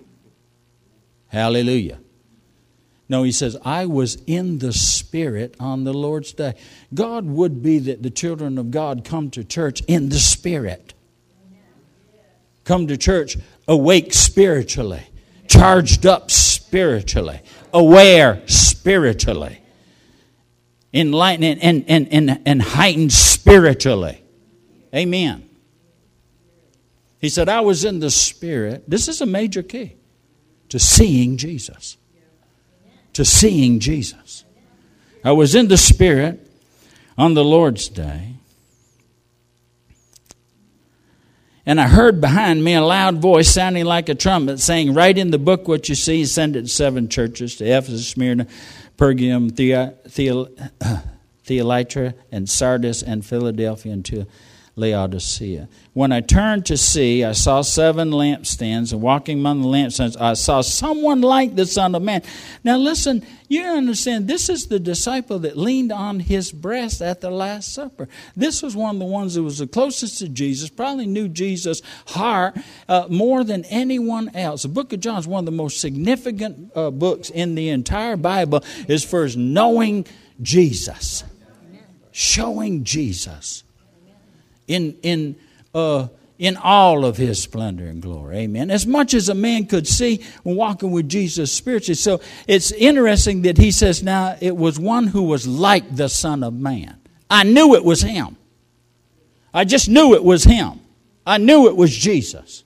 Hallelujah. No, he says, I was in the Spirit on the Lord's day. God would be that the children of God come to church in the Spirit. Come to church awake spiritually, charged up spiritually, aware spiritually, enlightened and, and, and, and heightened spiritually. Amen. He said, I was in the Spirit. This is a major key to seeing Jesus. To seeing Jesus. I was in the Spirit on the Lord's day. And I heard behind me a loud voice sounding like a trumpet saying, Write in the book what you see, send it to seven churches to Ephesus, Smyrna, Pergamum, Thyatira, and Sardis, and Philadelphia, and to Laodicea. When I turned to see, I saw seven lampstands, and walking among the lampstands, I saw someone like the Son of Man. Now, listen, you understand, this is the disciple that leaned on his breast at the Last Supper. This was one of the ones that was the closest to Jesus, probably knew Jesus' heart uh, more than anyone else. The book of John is one of the most significant uh, books in the entire Bible, as far as knowing Jesus, showing Jesus in, in, uh, in all of his splendor and glory. Amen. As much as a man could see when walking with Jesus spiritually. So it's interesting that he says, now it was one who was like the Son of Man. I knew it was him. I just knew it was him. I knew it was Jesus.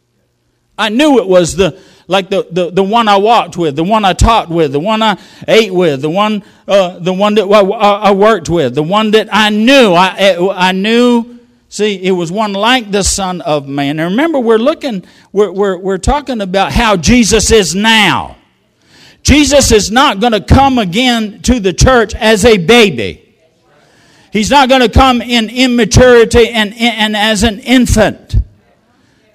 I knew it was the like the, the, the one I walked with, the one I talked with, the one I ate with, the one uh, the one that I, I worked with, the one that I knew. I I knew See, it was one like the Son of Man. And remember, we're looking, we're, we're, we're talking about how Jesus is now. Jesus is not going to come again to the church as a baby. He's not going to come in immaturity and, and as an infant.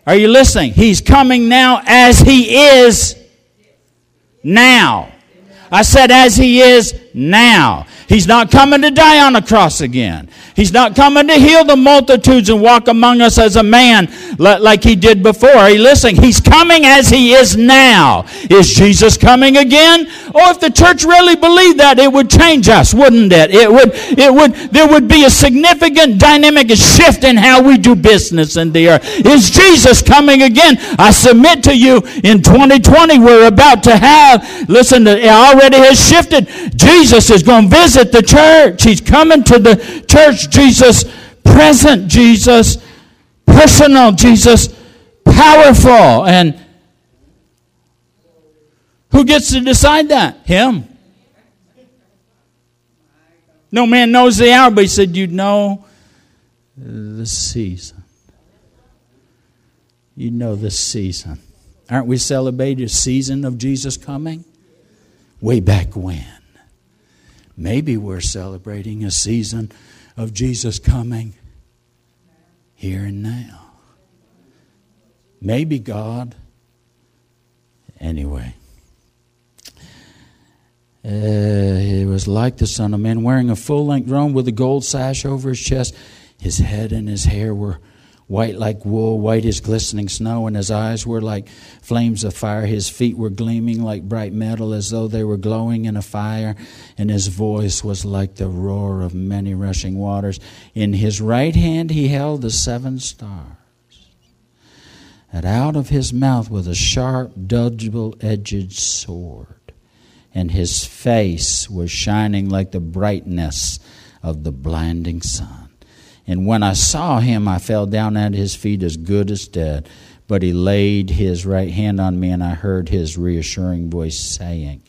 Are you listening? He's coming now as he is now. I said as he is now. He's not coming to die on a cross again. He's not coming to heal the multitudes and walk among us as a man like he did before. You listening? He's coming as he is now. Is Jesus coming again? Oh, if the church really believed that, it would change us, wouldn't it? It would, it would, there would be a significant dynamic shift in how we do business in the earth. Is Jesus coming again? I submit to you in 2020, we're about to have, listen, it already has shifted. Jesus is going to visit the church. He's coming to the church Jesus, present Jesus, personal Jesus, powerful. And who gets to decide that? Him. No man knows the hour, but he said, You know the season. You know the season. Aren't we celebrating a season of Jesus coming? Way back when. Maybe we're celebrating a season of Jesus coming here and now. Maybe God. Anyway. Uh, it was like the Son of Man wearing a full length robe with a gold sash over his chest. His head and his hair were white like wool, white as glistening snow, and his eyes were like flames of fire. His feet were gleaming like bright metal, as though they were glowing in a fire, and his voice was like the roar of many rushing waters. In his right hand he held the seven stars. And out of his mouth was a sharp, double edged sword, and his face was shining like the brightness of the blinding sun. And when I saw him, I fell down at his feet as good as dead. But he laid his right hand on me, and I heard his reassuring voice saying,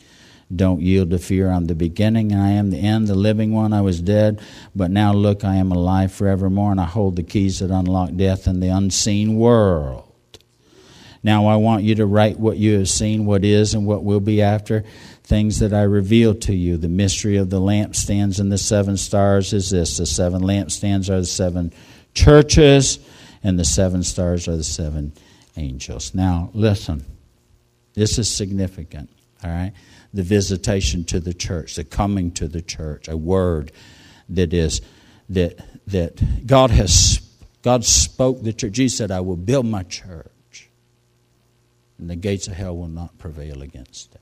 Don't yield to fear. I'm the beginning, I am the end, the living one. I was dead, but now look, I am alive forevermore, and I hold the keys that unlock death and the unseen world. Now I want you to write what you have seen, what is, and what will be after things that I reveal to you. The mystery of the lampstands and the seven stars is this the seven lampstands are the seven churches, and the seven stars are the seven angels. Now, listen, this is significant, all right? The visitation to the church, the coming to the church, a word that is that that God has God spoke the church. Jesus said, I will build my church, and the gates of hell will not prevail against it.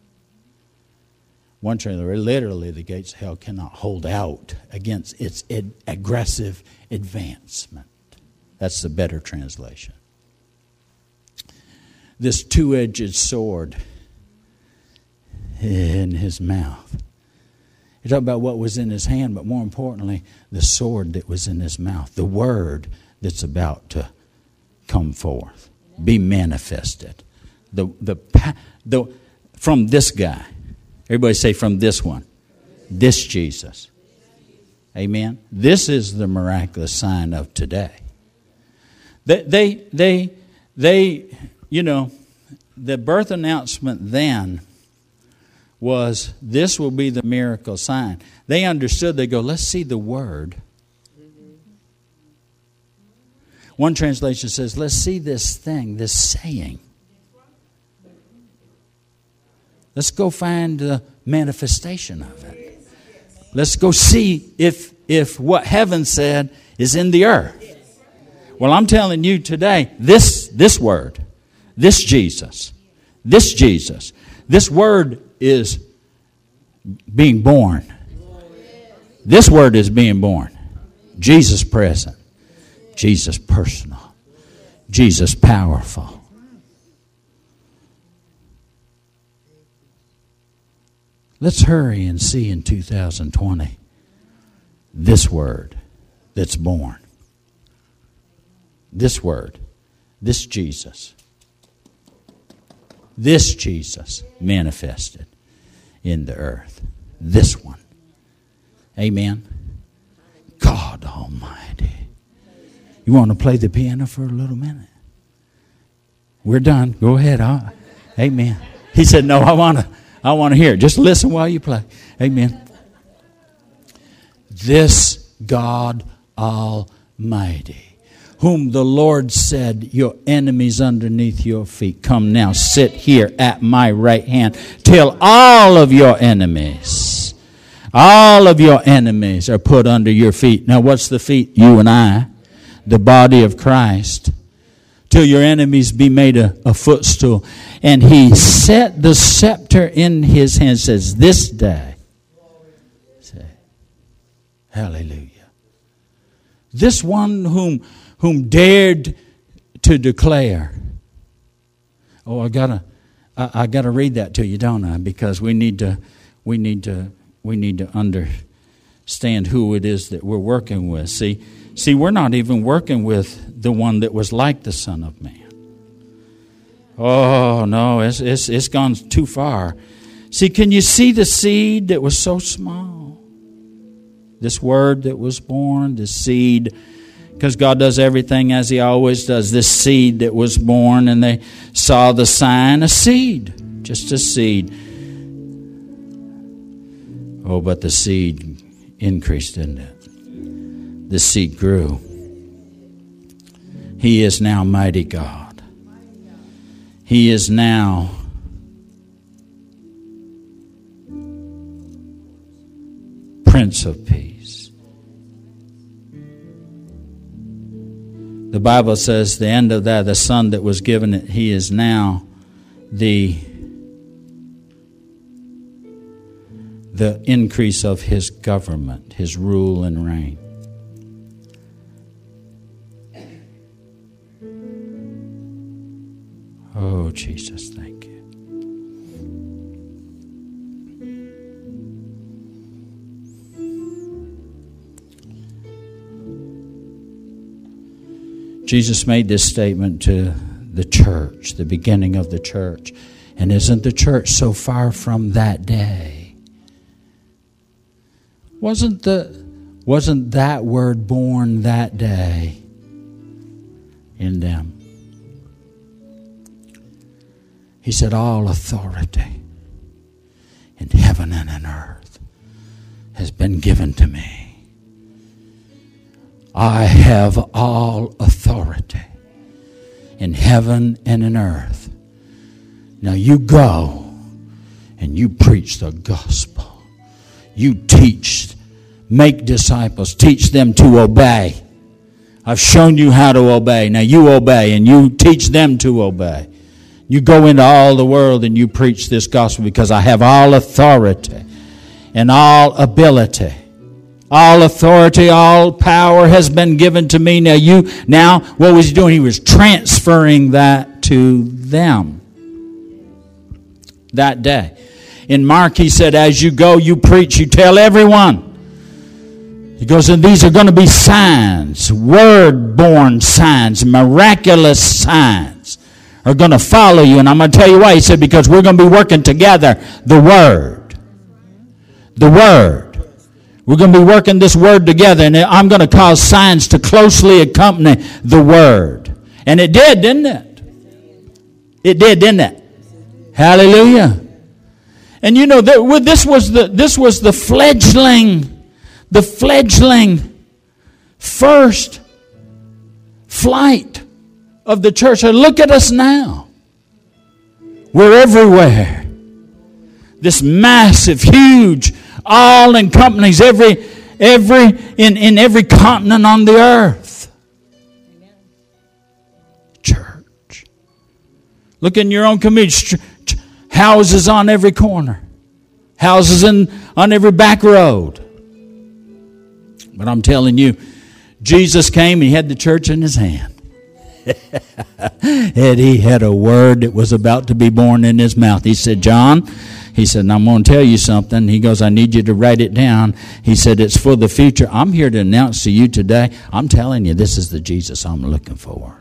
One literally, the gates of hell cannot hold out against its ed- aggressive advancement. That's the better translation. This two edged sword in his mouth. You talk about what was in his hand, but more importantly, the sword that was in his mouth, the word that's about to come forth, be manifested. The, the, the, from this guy Everybody say from this one. This Jesus. Amen. This is the miraculous sign of today. They, they, they, they, you know, the birth announcement then was this will be the miracle sign. They understood, they go, let's see the word. One translation says, let's see this thing, this saying. Let's go find the manifestation of it. Let's go see if, if what heaven said is in the earth. Well, I'm telling you today, this, this word, this Jesus, this Jesus, this word is being born. This word is being born. Jesus present, Jesus personal, Jesus powerful. Let's hurry and see in 2020 this word that's born. This word, this Jesus, this Jesus manifested in the earth. This one. Amen. God Almighty. You want to play the piano for a little minute? We're done. Go ahead. Amen. He said, No, I want to. I want to hear it. Just listen while you play. Amen. This God Almighty, whom the Lord said, Your enemies underneath your feet. Come now, sit here at my right hand till all of your enemies, all of your enemies are put under your feet. Now, what's the feet? You and I, the body of Christ till your enemies be made a, a footstool. And he set the scepter in his hand, says, This day. Say, Hallelujah. This one whom whom dared to declare. Oh, I gotta I, I gotta read that to you, don't I? Because we need to we need to we need to understand who it is that we're working with. See, see, we're not even working with the one that was like the Son of Man. Oh, no, it's, it's, it's gone too far. See, can you see the seed that was so small? This word that was born, this seed, because God does everything as He always does. This seed that was born, and they saw the sign, a seed, just a seed. Oh, but the seed increased, didn't it? The seed grew. He is now mighty God. He is now Prince of Peace. The Bible says the end of that, the son that was given it, he is now the the increase of his government, his rule and reign. Oh, Jesus, thank you. Jesus made this statement to the church, the beginning of the church. And isn't the church so far from that day? Wasn't the wasn't that word born that day in them? He said, All authority in heaven and in earth has been given to me. I have all authority in heaven and in earth. Now you go and you preach the gospel. You teach, make disciples, teach them to obey. I've shown you how to obey. Now you obey and you teach them to obey. You go into all the world and you preach this gospel because I have all authority and all ability all authority, all power has been given to me. Now you, now what was he doing? He was transferring that to them that day. In Mark, he said, as you go, you preach, you tell everyone. He goes, and these are going to be signs, word born signs, miraculous signs are going to follow you. And I'm going to tell you why. He said, because we're going to be working together. The Word. The Word. We're going to be working this word together, and I'm going to cause signs to closely accompany the word. And it did, didn't it? It did, didn't it? Hallelujah. And you know, this was the, this was the fledgling, the fledgling first flight of the church. And look at us now. We're everywhere. This massive, huge all in companies, every, every, in, in every continent on the earth. Church. Look in your own community. Houses on every corner. Houses in, on every back road. But I'm telling you, Jesus came, he had the church in his hand. and he had a word that was about to be born in his mouth. He said, John, he said, I'm going to tell you something. He goes, I need you to write it down. He said, It's for the future. I'm here to announce to you today, I'm telling you, this is the Jesus I'm looking for.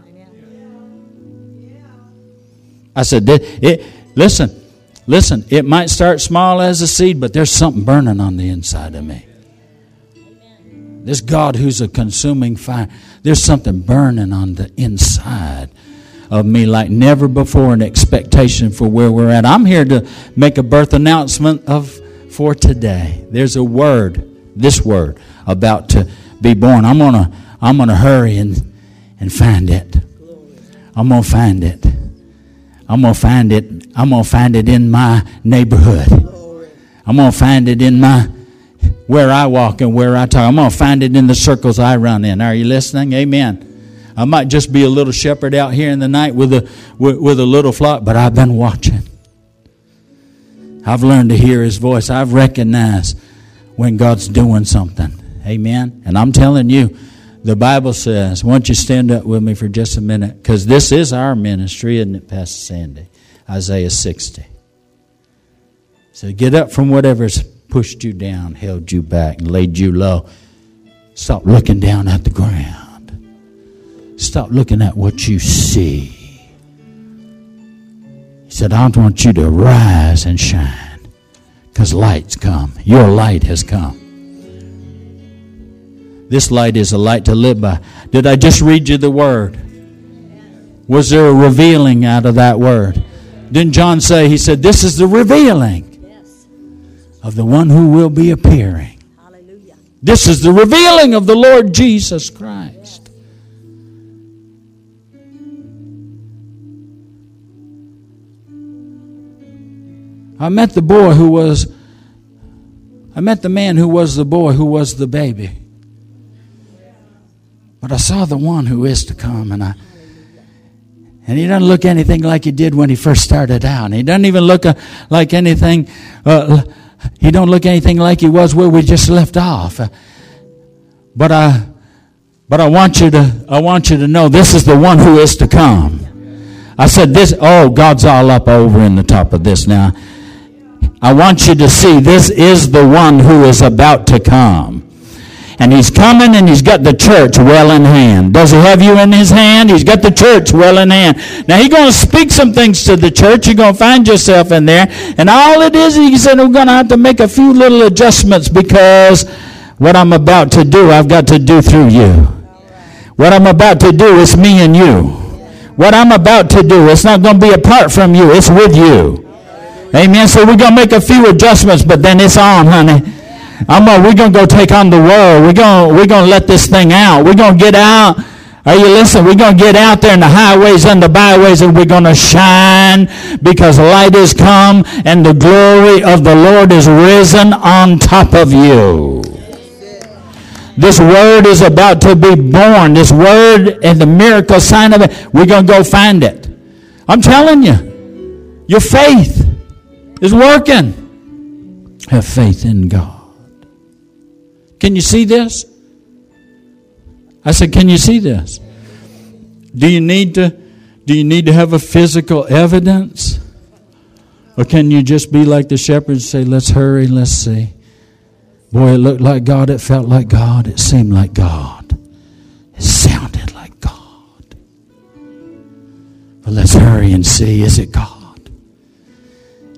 I said, it, listen, listen, it might start small as a seed, but there's something burning on the inside of me. This God who's a consuming fire, there's something burning on the inside of me like never before an expectation for where we're at. I'm here to make a birth announcement of for today. There's a word, this word, about to be born. I'm gonna I'm gonna hurry and and find it. I'm gonna find it. I'm gonna find it. I'm gonna find it in my neighborhood. I'm gonna find it in my where I walk and where I talk. I'm gonna find it in the circles I run in. Are you listening? Amen. I might just be a little shepherd out here in the night with a, with, with a little flock, but I've been watching. I've learned to hear his voice. I've recognized when God's doing something. Amen. And I'm telling you, the Bible says, why don't you stand up with me for just a minute? Because this is our ministry, isn't it, Pastor Sandy? Isaiah 60. So get up from whatever's pushed you down, held you back, and laid you low. Stop looking down at the ground. Stop looking at what you see. He said, I want you to rise and shine because light's come. Your light has come. This light is a light to live by. Did I just read you the word? Was there a revealing out of that word? Didn't John say, he said, this is the revealing of the one who will be appearing. This is the revealing of the Lord Jesus Christ. I met the boy who was, I met the man who was the boy who was the baby. But I saw the one who is to come, and I. And he doesn't look anything like he did when he first started out. And he doesn't even look uh, like anything. Uh, he don't look anything like he was where we just left off. But I, but I want you to, I want you to know this is the one who is to come. I said this. Oh, God's all up over in the top of this now. I want you to see this is the one who is about to come. And he's coming and he's got the church well in hand. Does he have you in his hand? He's got the church well in hand. Now he's going to speak some things to the church. You're going to find yourself in there. And all it is, he said, we're going to have to make a few little adjustments because what I'm about to do, I've got to do through you. What I'm about to do is me and you. What I'm about to do, it's not going to be apart from you. It's with you. Amen. So we're going to make a few adjustments, but then it's on, honey. I'm gonna, we're to go take on the world. We're gonna we're to let this thing out. We're to get out. Are you listening? We're going to get out there in the highways and the byways and we're going to shine because light has come and the glory of the Lord is risen on top of you. This word is about to be born. This word and the miracle sign of it, we're going to go find it. I'm telling you, your faith is working. Have faith in God. Can you see this? I said, Can you see this? Do you need to do you need to have a physical evidence? Or can you just be like the shepherds and say, Let's hurry, let's see. Boy, it looked like God, it felt like God, it seemed like God. It sounded like God. But let's hurry and see, is it God?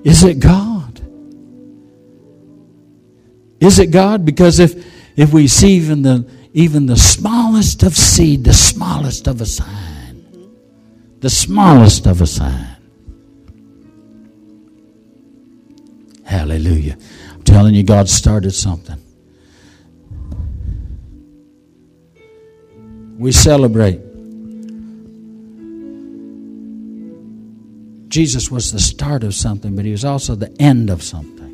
Is it God? Is it God? Because if if we see even the even the smallest of seed, the smallest of a sign, the smallest of a sign. Hallelujah. I'm telling you, God started something. We celebrate. Jesus was the start of something, but he was also the end of something.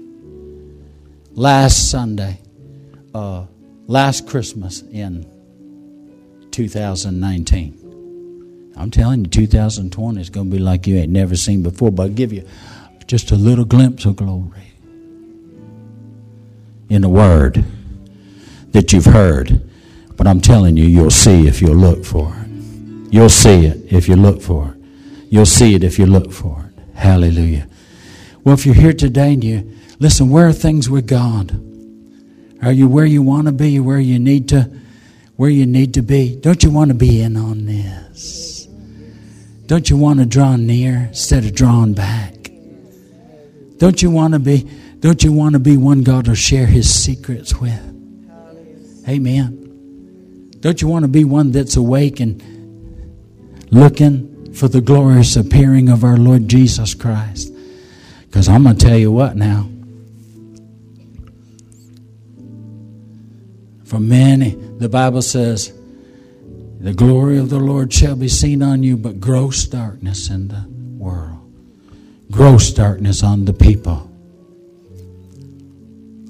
Last Sunday, uh, last Christmas in 2019. I'm telling you, 2020 is going to be like you ain't never seen before, but I'll give you just a little glimpse of glory in a word that you've heard. But I'm telling you, you'll see if you'll look for it. You'll see it if you look for it. You'll see it if you look for it. Hallelujah. Well, if you're here today and you listen, where are things with God? Are you where you want to be, where you need to where you need to be? Don't you want to be in on this? Don't you want to draw near instead of drawing back? Don't you want to be don't you want to be one God will share his secrets with? Amen. Don't you want to be one that's awake and looking for the glorious appearing of our Lord Jesus Christ? Because I'm going to tell you what now. For many, the Bible says, the glory of the Lord shall be seen on you, but gross darkness in the world. Gross darkness on the people.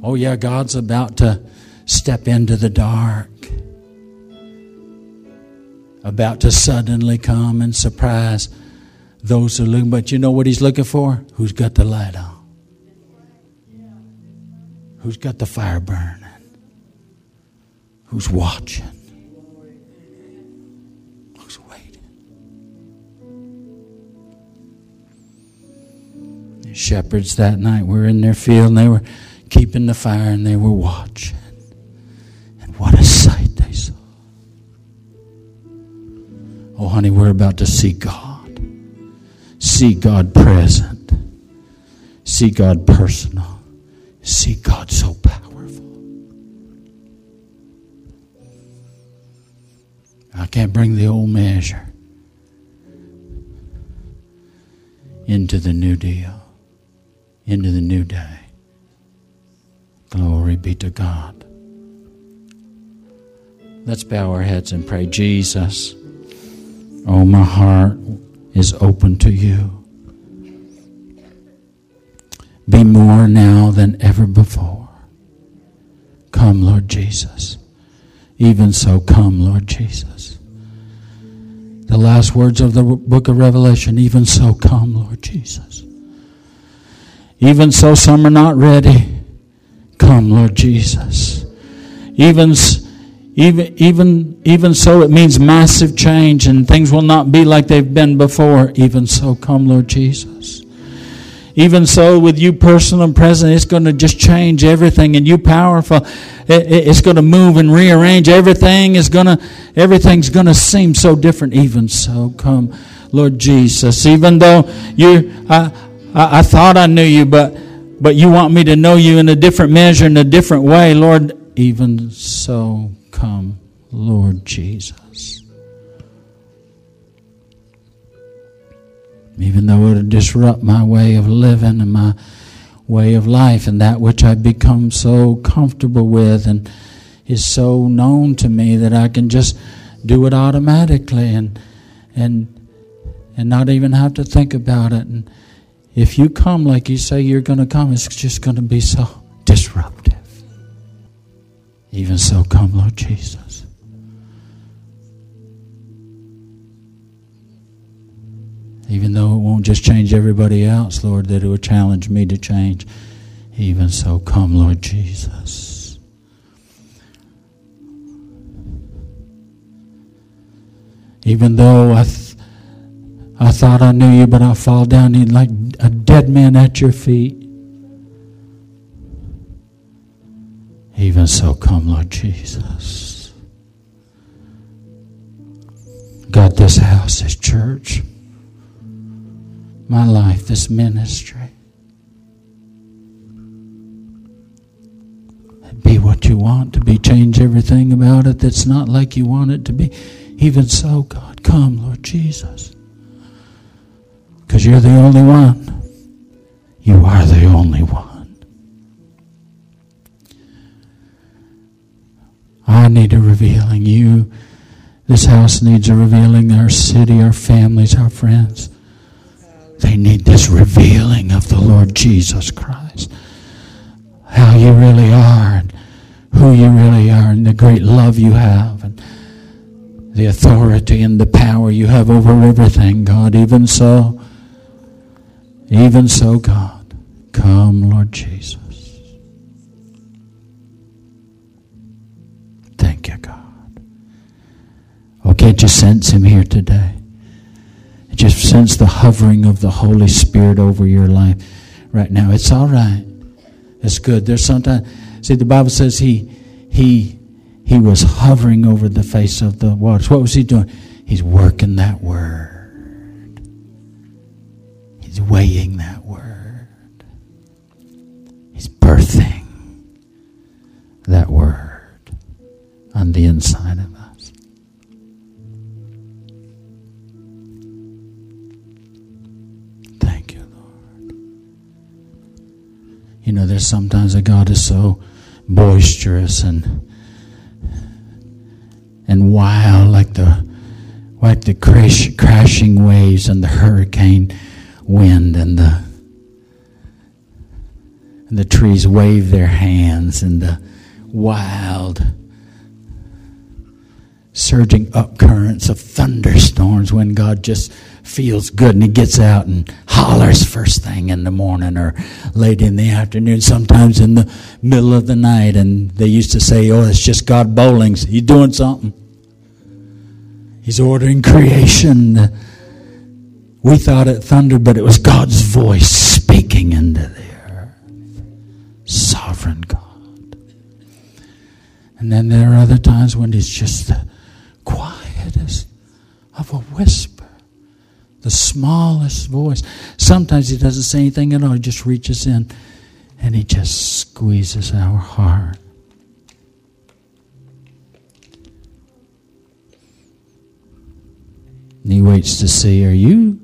Oh, yeah, God's about to step into the dark, about to suddenly come and surprise those who look. But you know what He's looking for? Who's got the light on? Who's got the fire burn? Who's watching, who's waiting. The shepherds that night were in their field and they were keeping the fire and they were watching. And what a sight they saw. Oh, honey, we're about to see God. See God present. See God personal. See God so powerful. I can't bring the old measure into the new deal, into the new day. Glory be to God. Let's bow our heads and pray. Jesus, oh, my heart is open to you. Be more now than ever before. Come, Lord Jesus. Even so, come, Lord Jesus. The last words of the book of Revelation, even so come, Lord Jesus. Even so, some are not ready. Come, Lord Jesus. Even, even, even, even so, it means massive change and things will not be like they've been before. Even so, come, Lord Jesus. Even so, with you personal and present, it's going to just change everything. And you powerful, it's going to move and rearrange everything. Is going to, everything's going to seem so different. Even so, come, Lord Jesus. Even though you, I, I, I thought I knew you, but but you want me to know you in a different measure, in a different way, Lord. Even so, come, Lord Jesus. Even though it would disrupt my way of living and my way of life and that which I've become so comfortable with and is so known to me that I can just do it automatically and and and not even have to think about it. And if you come like you say you're going to come, it's just going to be so disruptive. Even so, come, Lord Jesus. Even though it won't just change everybody else, Lord, that it would challenge me to change. Even so, come, Lord Jesus. Even though I, th- I thought I knew you, but I fall down like a dead man at your feet. Even so, come, Lord Jesus. God, this house, this church, my life, this ministry. Be what you want to be. Change everything about it that's not like you want it to be. Even so, God, come, Lord Jesus. Because you're the only one. You are the only one. I need a revealing. You, this house needs a revealing. Our city, our families, our friends. They need this revealing of the Lord Jesus Christ. How you really are and who you really are and the great love you have and the authority and the power you have over everything, God. Even so, even so, God, come, Lord Jesus. Thank you, God. Oh, can't you sense Him here today? Just sense the hovering of the Holy Spirit over your life right now. It's all right. It's good. There's sometimes, see, the Bible says He, He, He was hovering over the face of the waters. What was He doing? He's working that word. He's weighing that word. He's birthing that word on the inside of us. You know, there's sometimes that God is so boisterous and and wild like the like the crash, crashing waves and the hurricane wind and the and the trees wave their hands and the wild surging up currents of thunderstorms when God just feels good and he gets out and hollers first thing in the morning or late in the afternoon, sometimes in the middle of the night. And they used to say, oh, it's just God bowling. He's doing something. He's ordering creation. We thought it thundered, but it was God's voice speaking into the earth. Sovereign God. And then there are other times when it's just the quietest of a whisper, the smallest voice. Sometimes he doesn't say anything at all, he just reaches in and he just squeezes our heart. And he waits to see, are you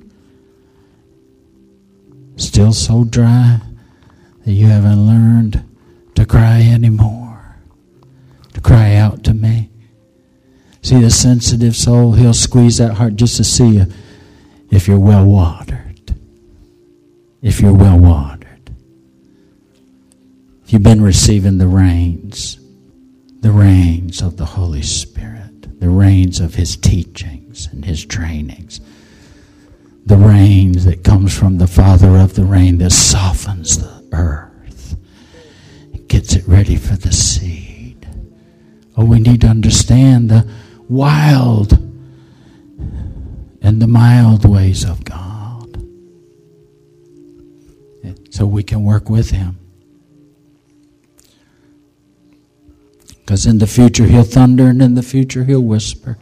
still so dry that you haven't learned to cry anymore? To cry out to me? See the sensitive soul, he'll squeeze that heart just to see you if you're well watered. If you're well watered. If you've been receiving the rains, the rains of the Holy Spirit. the rains of his teachings and his trainings. The rains that comes from the Father of the rain that softens the earth, gets it ready for the seed. Oh, we need to understand the wild and the mild ways of God so we can work with Him. Because in the future he'll thunder, and in the future he'll whisper.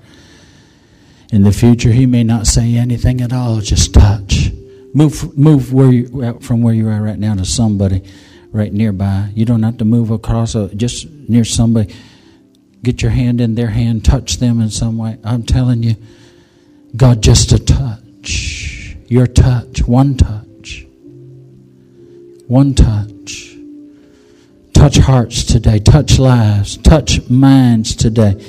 In the future he may not say anything at all, just touch. Move, move where you, from where you are right now to somebody right nearby. You don't have to move across, a, just near somebody. Get your hand in their hand, touch them in some way. I'm telling you, God, just a touch. Your touch, one touch. One touch touch hearts today, touch lives, touch minds today,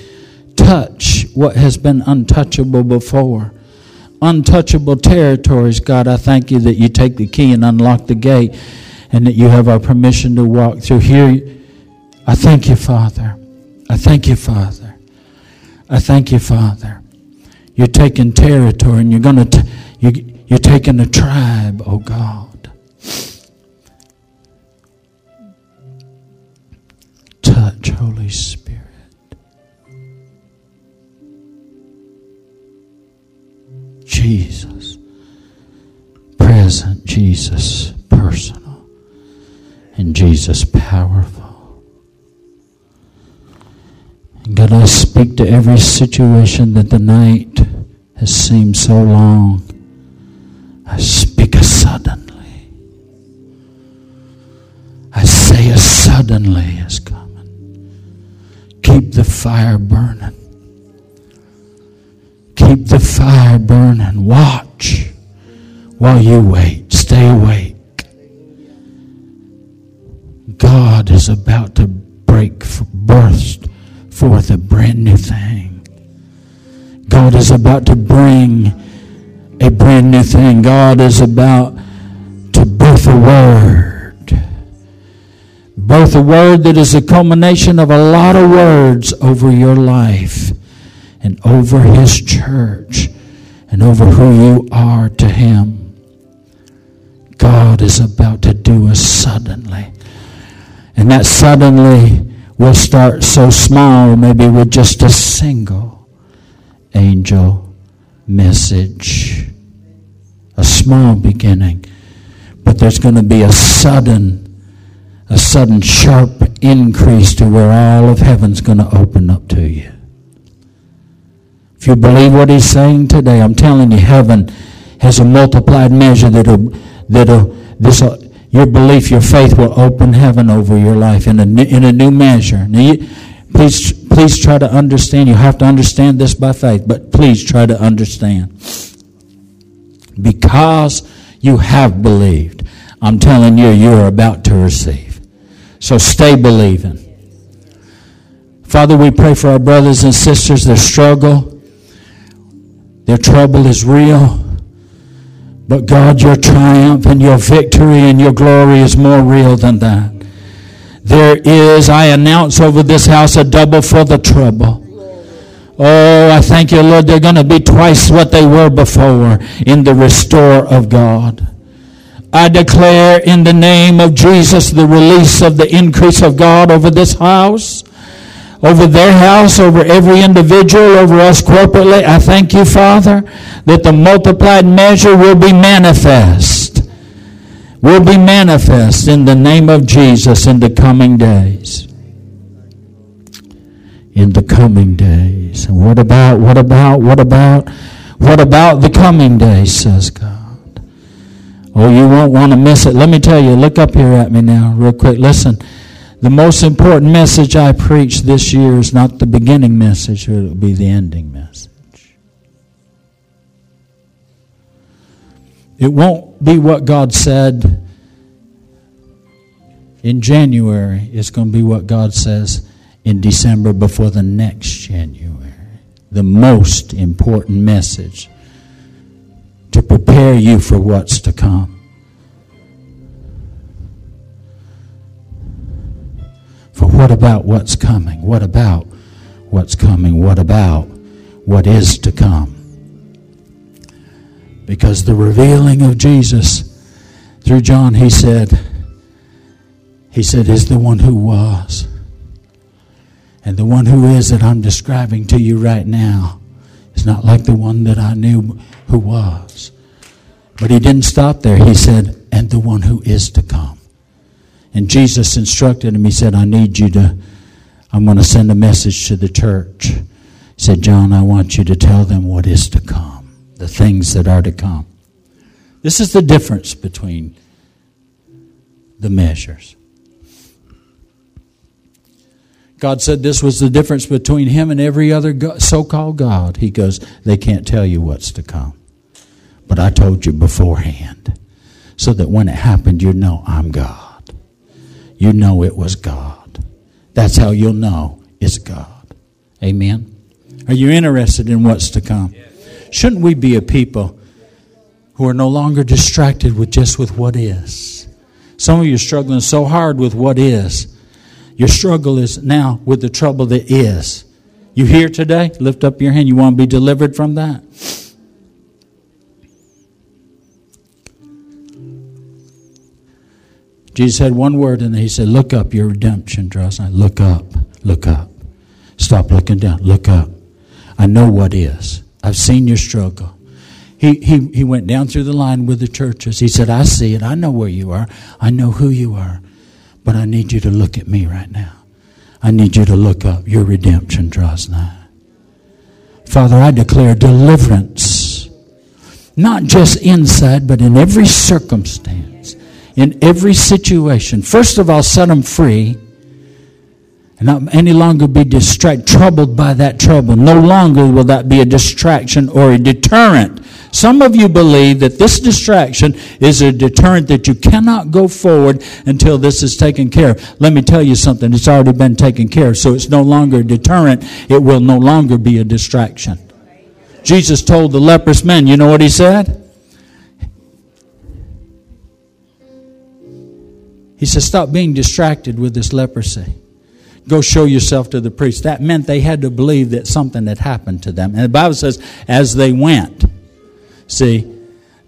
touch what has been untouchable before. Untouchable territories, God, I thank you that you take the key and unlock the gate and that you have our permission to walk through here. I thank you, Father. I thank you, Father. I thank you, Father. You're taking territory and you're going to, you, you're taking a tribe, oh God. touch, Holy Spirit. Jesus, present, Jesus, personal, and Jesus, powerful. God, I speak to every situation that the night has seemed so long. I speak a suddenly. I say a suddenly is coming. Keep the fire burning. Keep the fire burning. Watch while you wait. Stay awake. God is about to break, burst forth a brand new thing. God is about to bring a brand new thing. God is about to birth a word Birth a word that is a culmination of a lot of words over your life and over His church and over who you are to Him. God is about to do us suddenly. And that suddenly will start so small, maybe with just a single angel message. A small beginning. But there's going to be a sudden a sudden sharp increase to where all of heaven's going to open up to you. If you believe what he's saying today, I'm telling you, heaven has a multiplied measure that'll, that'll, this, your belief, your faith will open heaven over your life in a, in a new measure. Now you, please, please try to understand. You have to understand this by faith, but please try to understand. Because you have believed, I'm telling you, you're about to receive. So stay believing. Father, we pray for our brothers and sisters, their struggle, their trouble is real. But God, your triumph and your victory and your glory is more real than that. There is, I announce over this house, a double for the trouble. Oh, I thank you, Lord, they're going to be twice what they were before in the restore of God. I declare in the name of Jesus the release of the increase of God over this house, over their house, over every individual, over us corporately. I thank you, Father, that the multiplied measure will be manifest. Will be manifest in the name of Jesus in the coming days. In the coming days. And what about, what about, what about, what about the coming days, says God? Oh, you won't want to miss it. Let me tell you, look up here at me now, real quick. Listen, the most important message I preach this year is not the beginning message, it'll be the ending message. It won't be what God said in January, it's going to be what God says in December before the next January. The most important message to prepare you for what's to come. For what about what's coming? What about what's coming? What about what is to come. Because the revealing of Jesus through John, he said, he said, is the one who was. And the one who is that I'm describing to you right now is not like the one that I knew who was. But he didn't stop there. He said, and the one who is to come. And Jesus instructed him, he said, I need you to, I'm going to send a message to the church. He said, John, I want you to tell them what is to come, the things that are to come. This is the difference between the measures. God said this was the difference between him and every other so called God. He goes, They can't tell you what's to come. But I told you beforehand so that when it happened, you'd know I'm God. You know it was God. That's how you'll know it's God. Amen. Are you interested in what's to come? Shouldn't we be a people who are no longer distracted with just with what is? Some of you are struggling so hard with what is. Your struggle is now with the trouble that is. You here today? Lift up your hand. You want to be delivered from that? Jesus had one word and he said, Look up, your redemption draws nigh. Look up, look up. Stop looking down, look up. I know what is. I've seen your struggle. He, he, he went down through the line with the churches. He said, I see it. I know where you are. I know who you are. But I need you to look at me right now. I need you to look up. Your redemption draws nigh. Father, I declare deliverance, not just inside, but in every circumstance in every situation. First of all, set them free and not any longer be distracted, troubled by that trouble. No longer will that be a distraction or a deterrent. Some of you believe that this distraction is a deterrent that you cannot go forward until this is taken care of. Let me tell you something. It's already been taken care of, so it's no longer a deterrent. It will no longer be a distraction. Jesus told the leprous man, you know what he said? He says, Stop being distracted with this leprosy. Go show yourself to the priest. That meant they had to believe that something had happened to them. And the Bible says, as they went, see,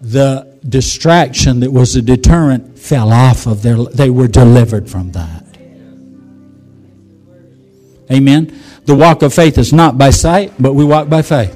the distraction that was a deterrent fell off of their, they were delivered from that. Amen. The walk of faith is not by sight, but we walk by faith.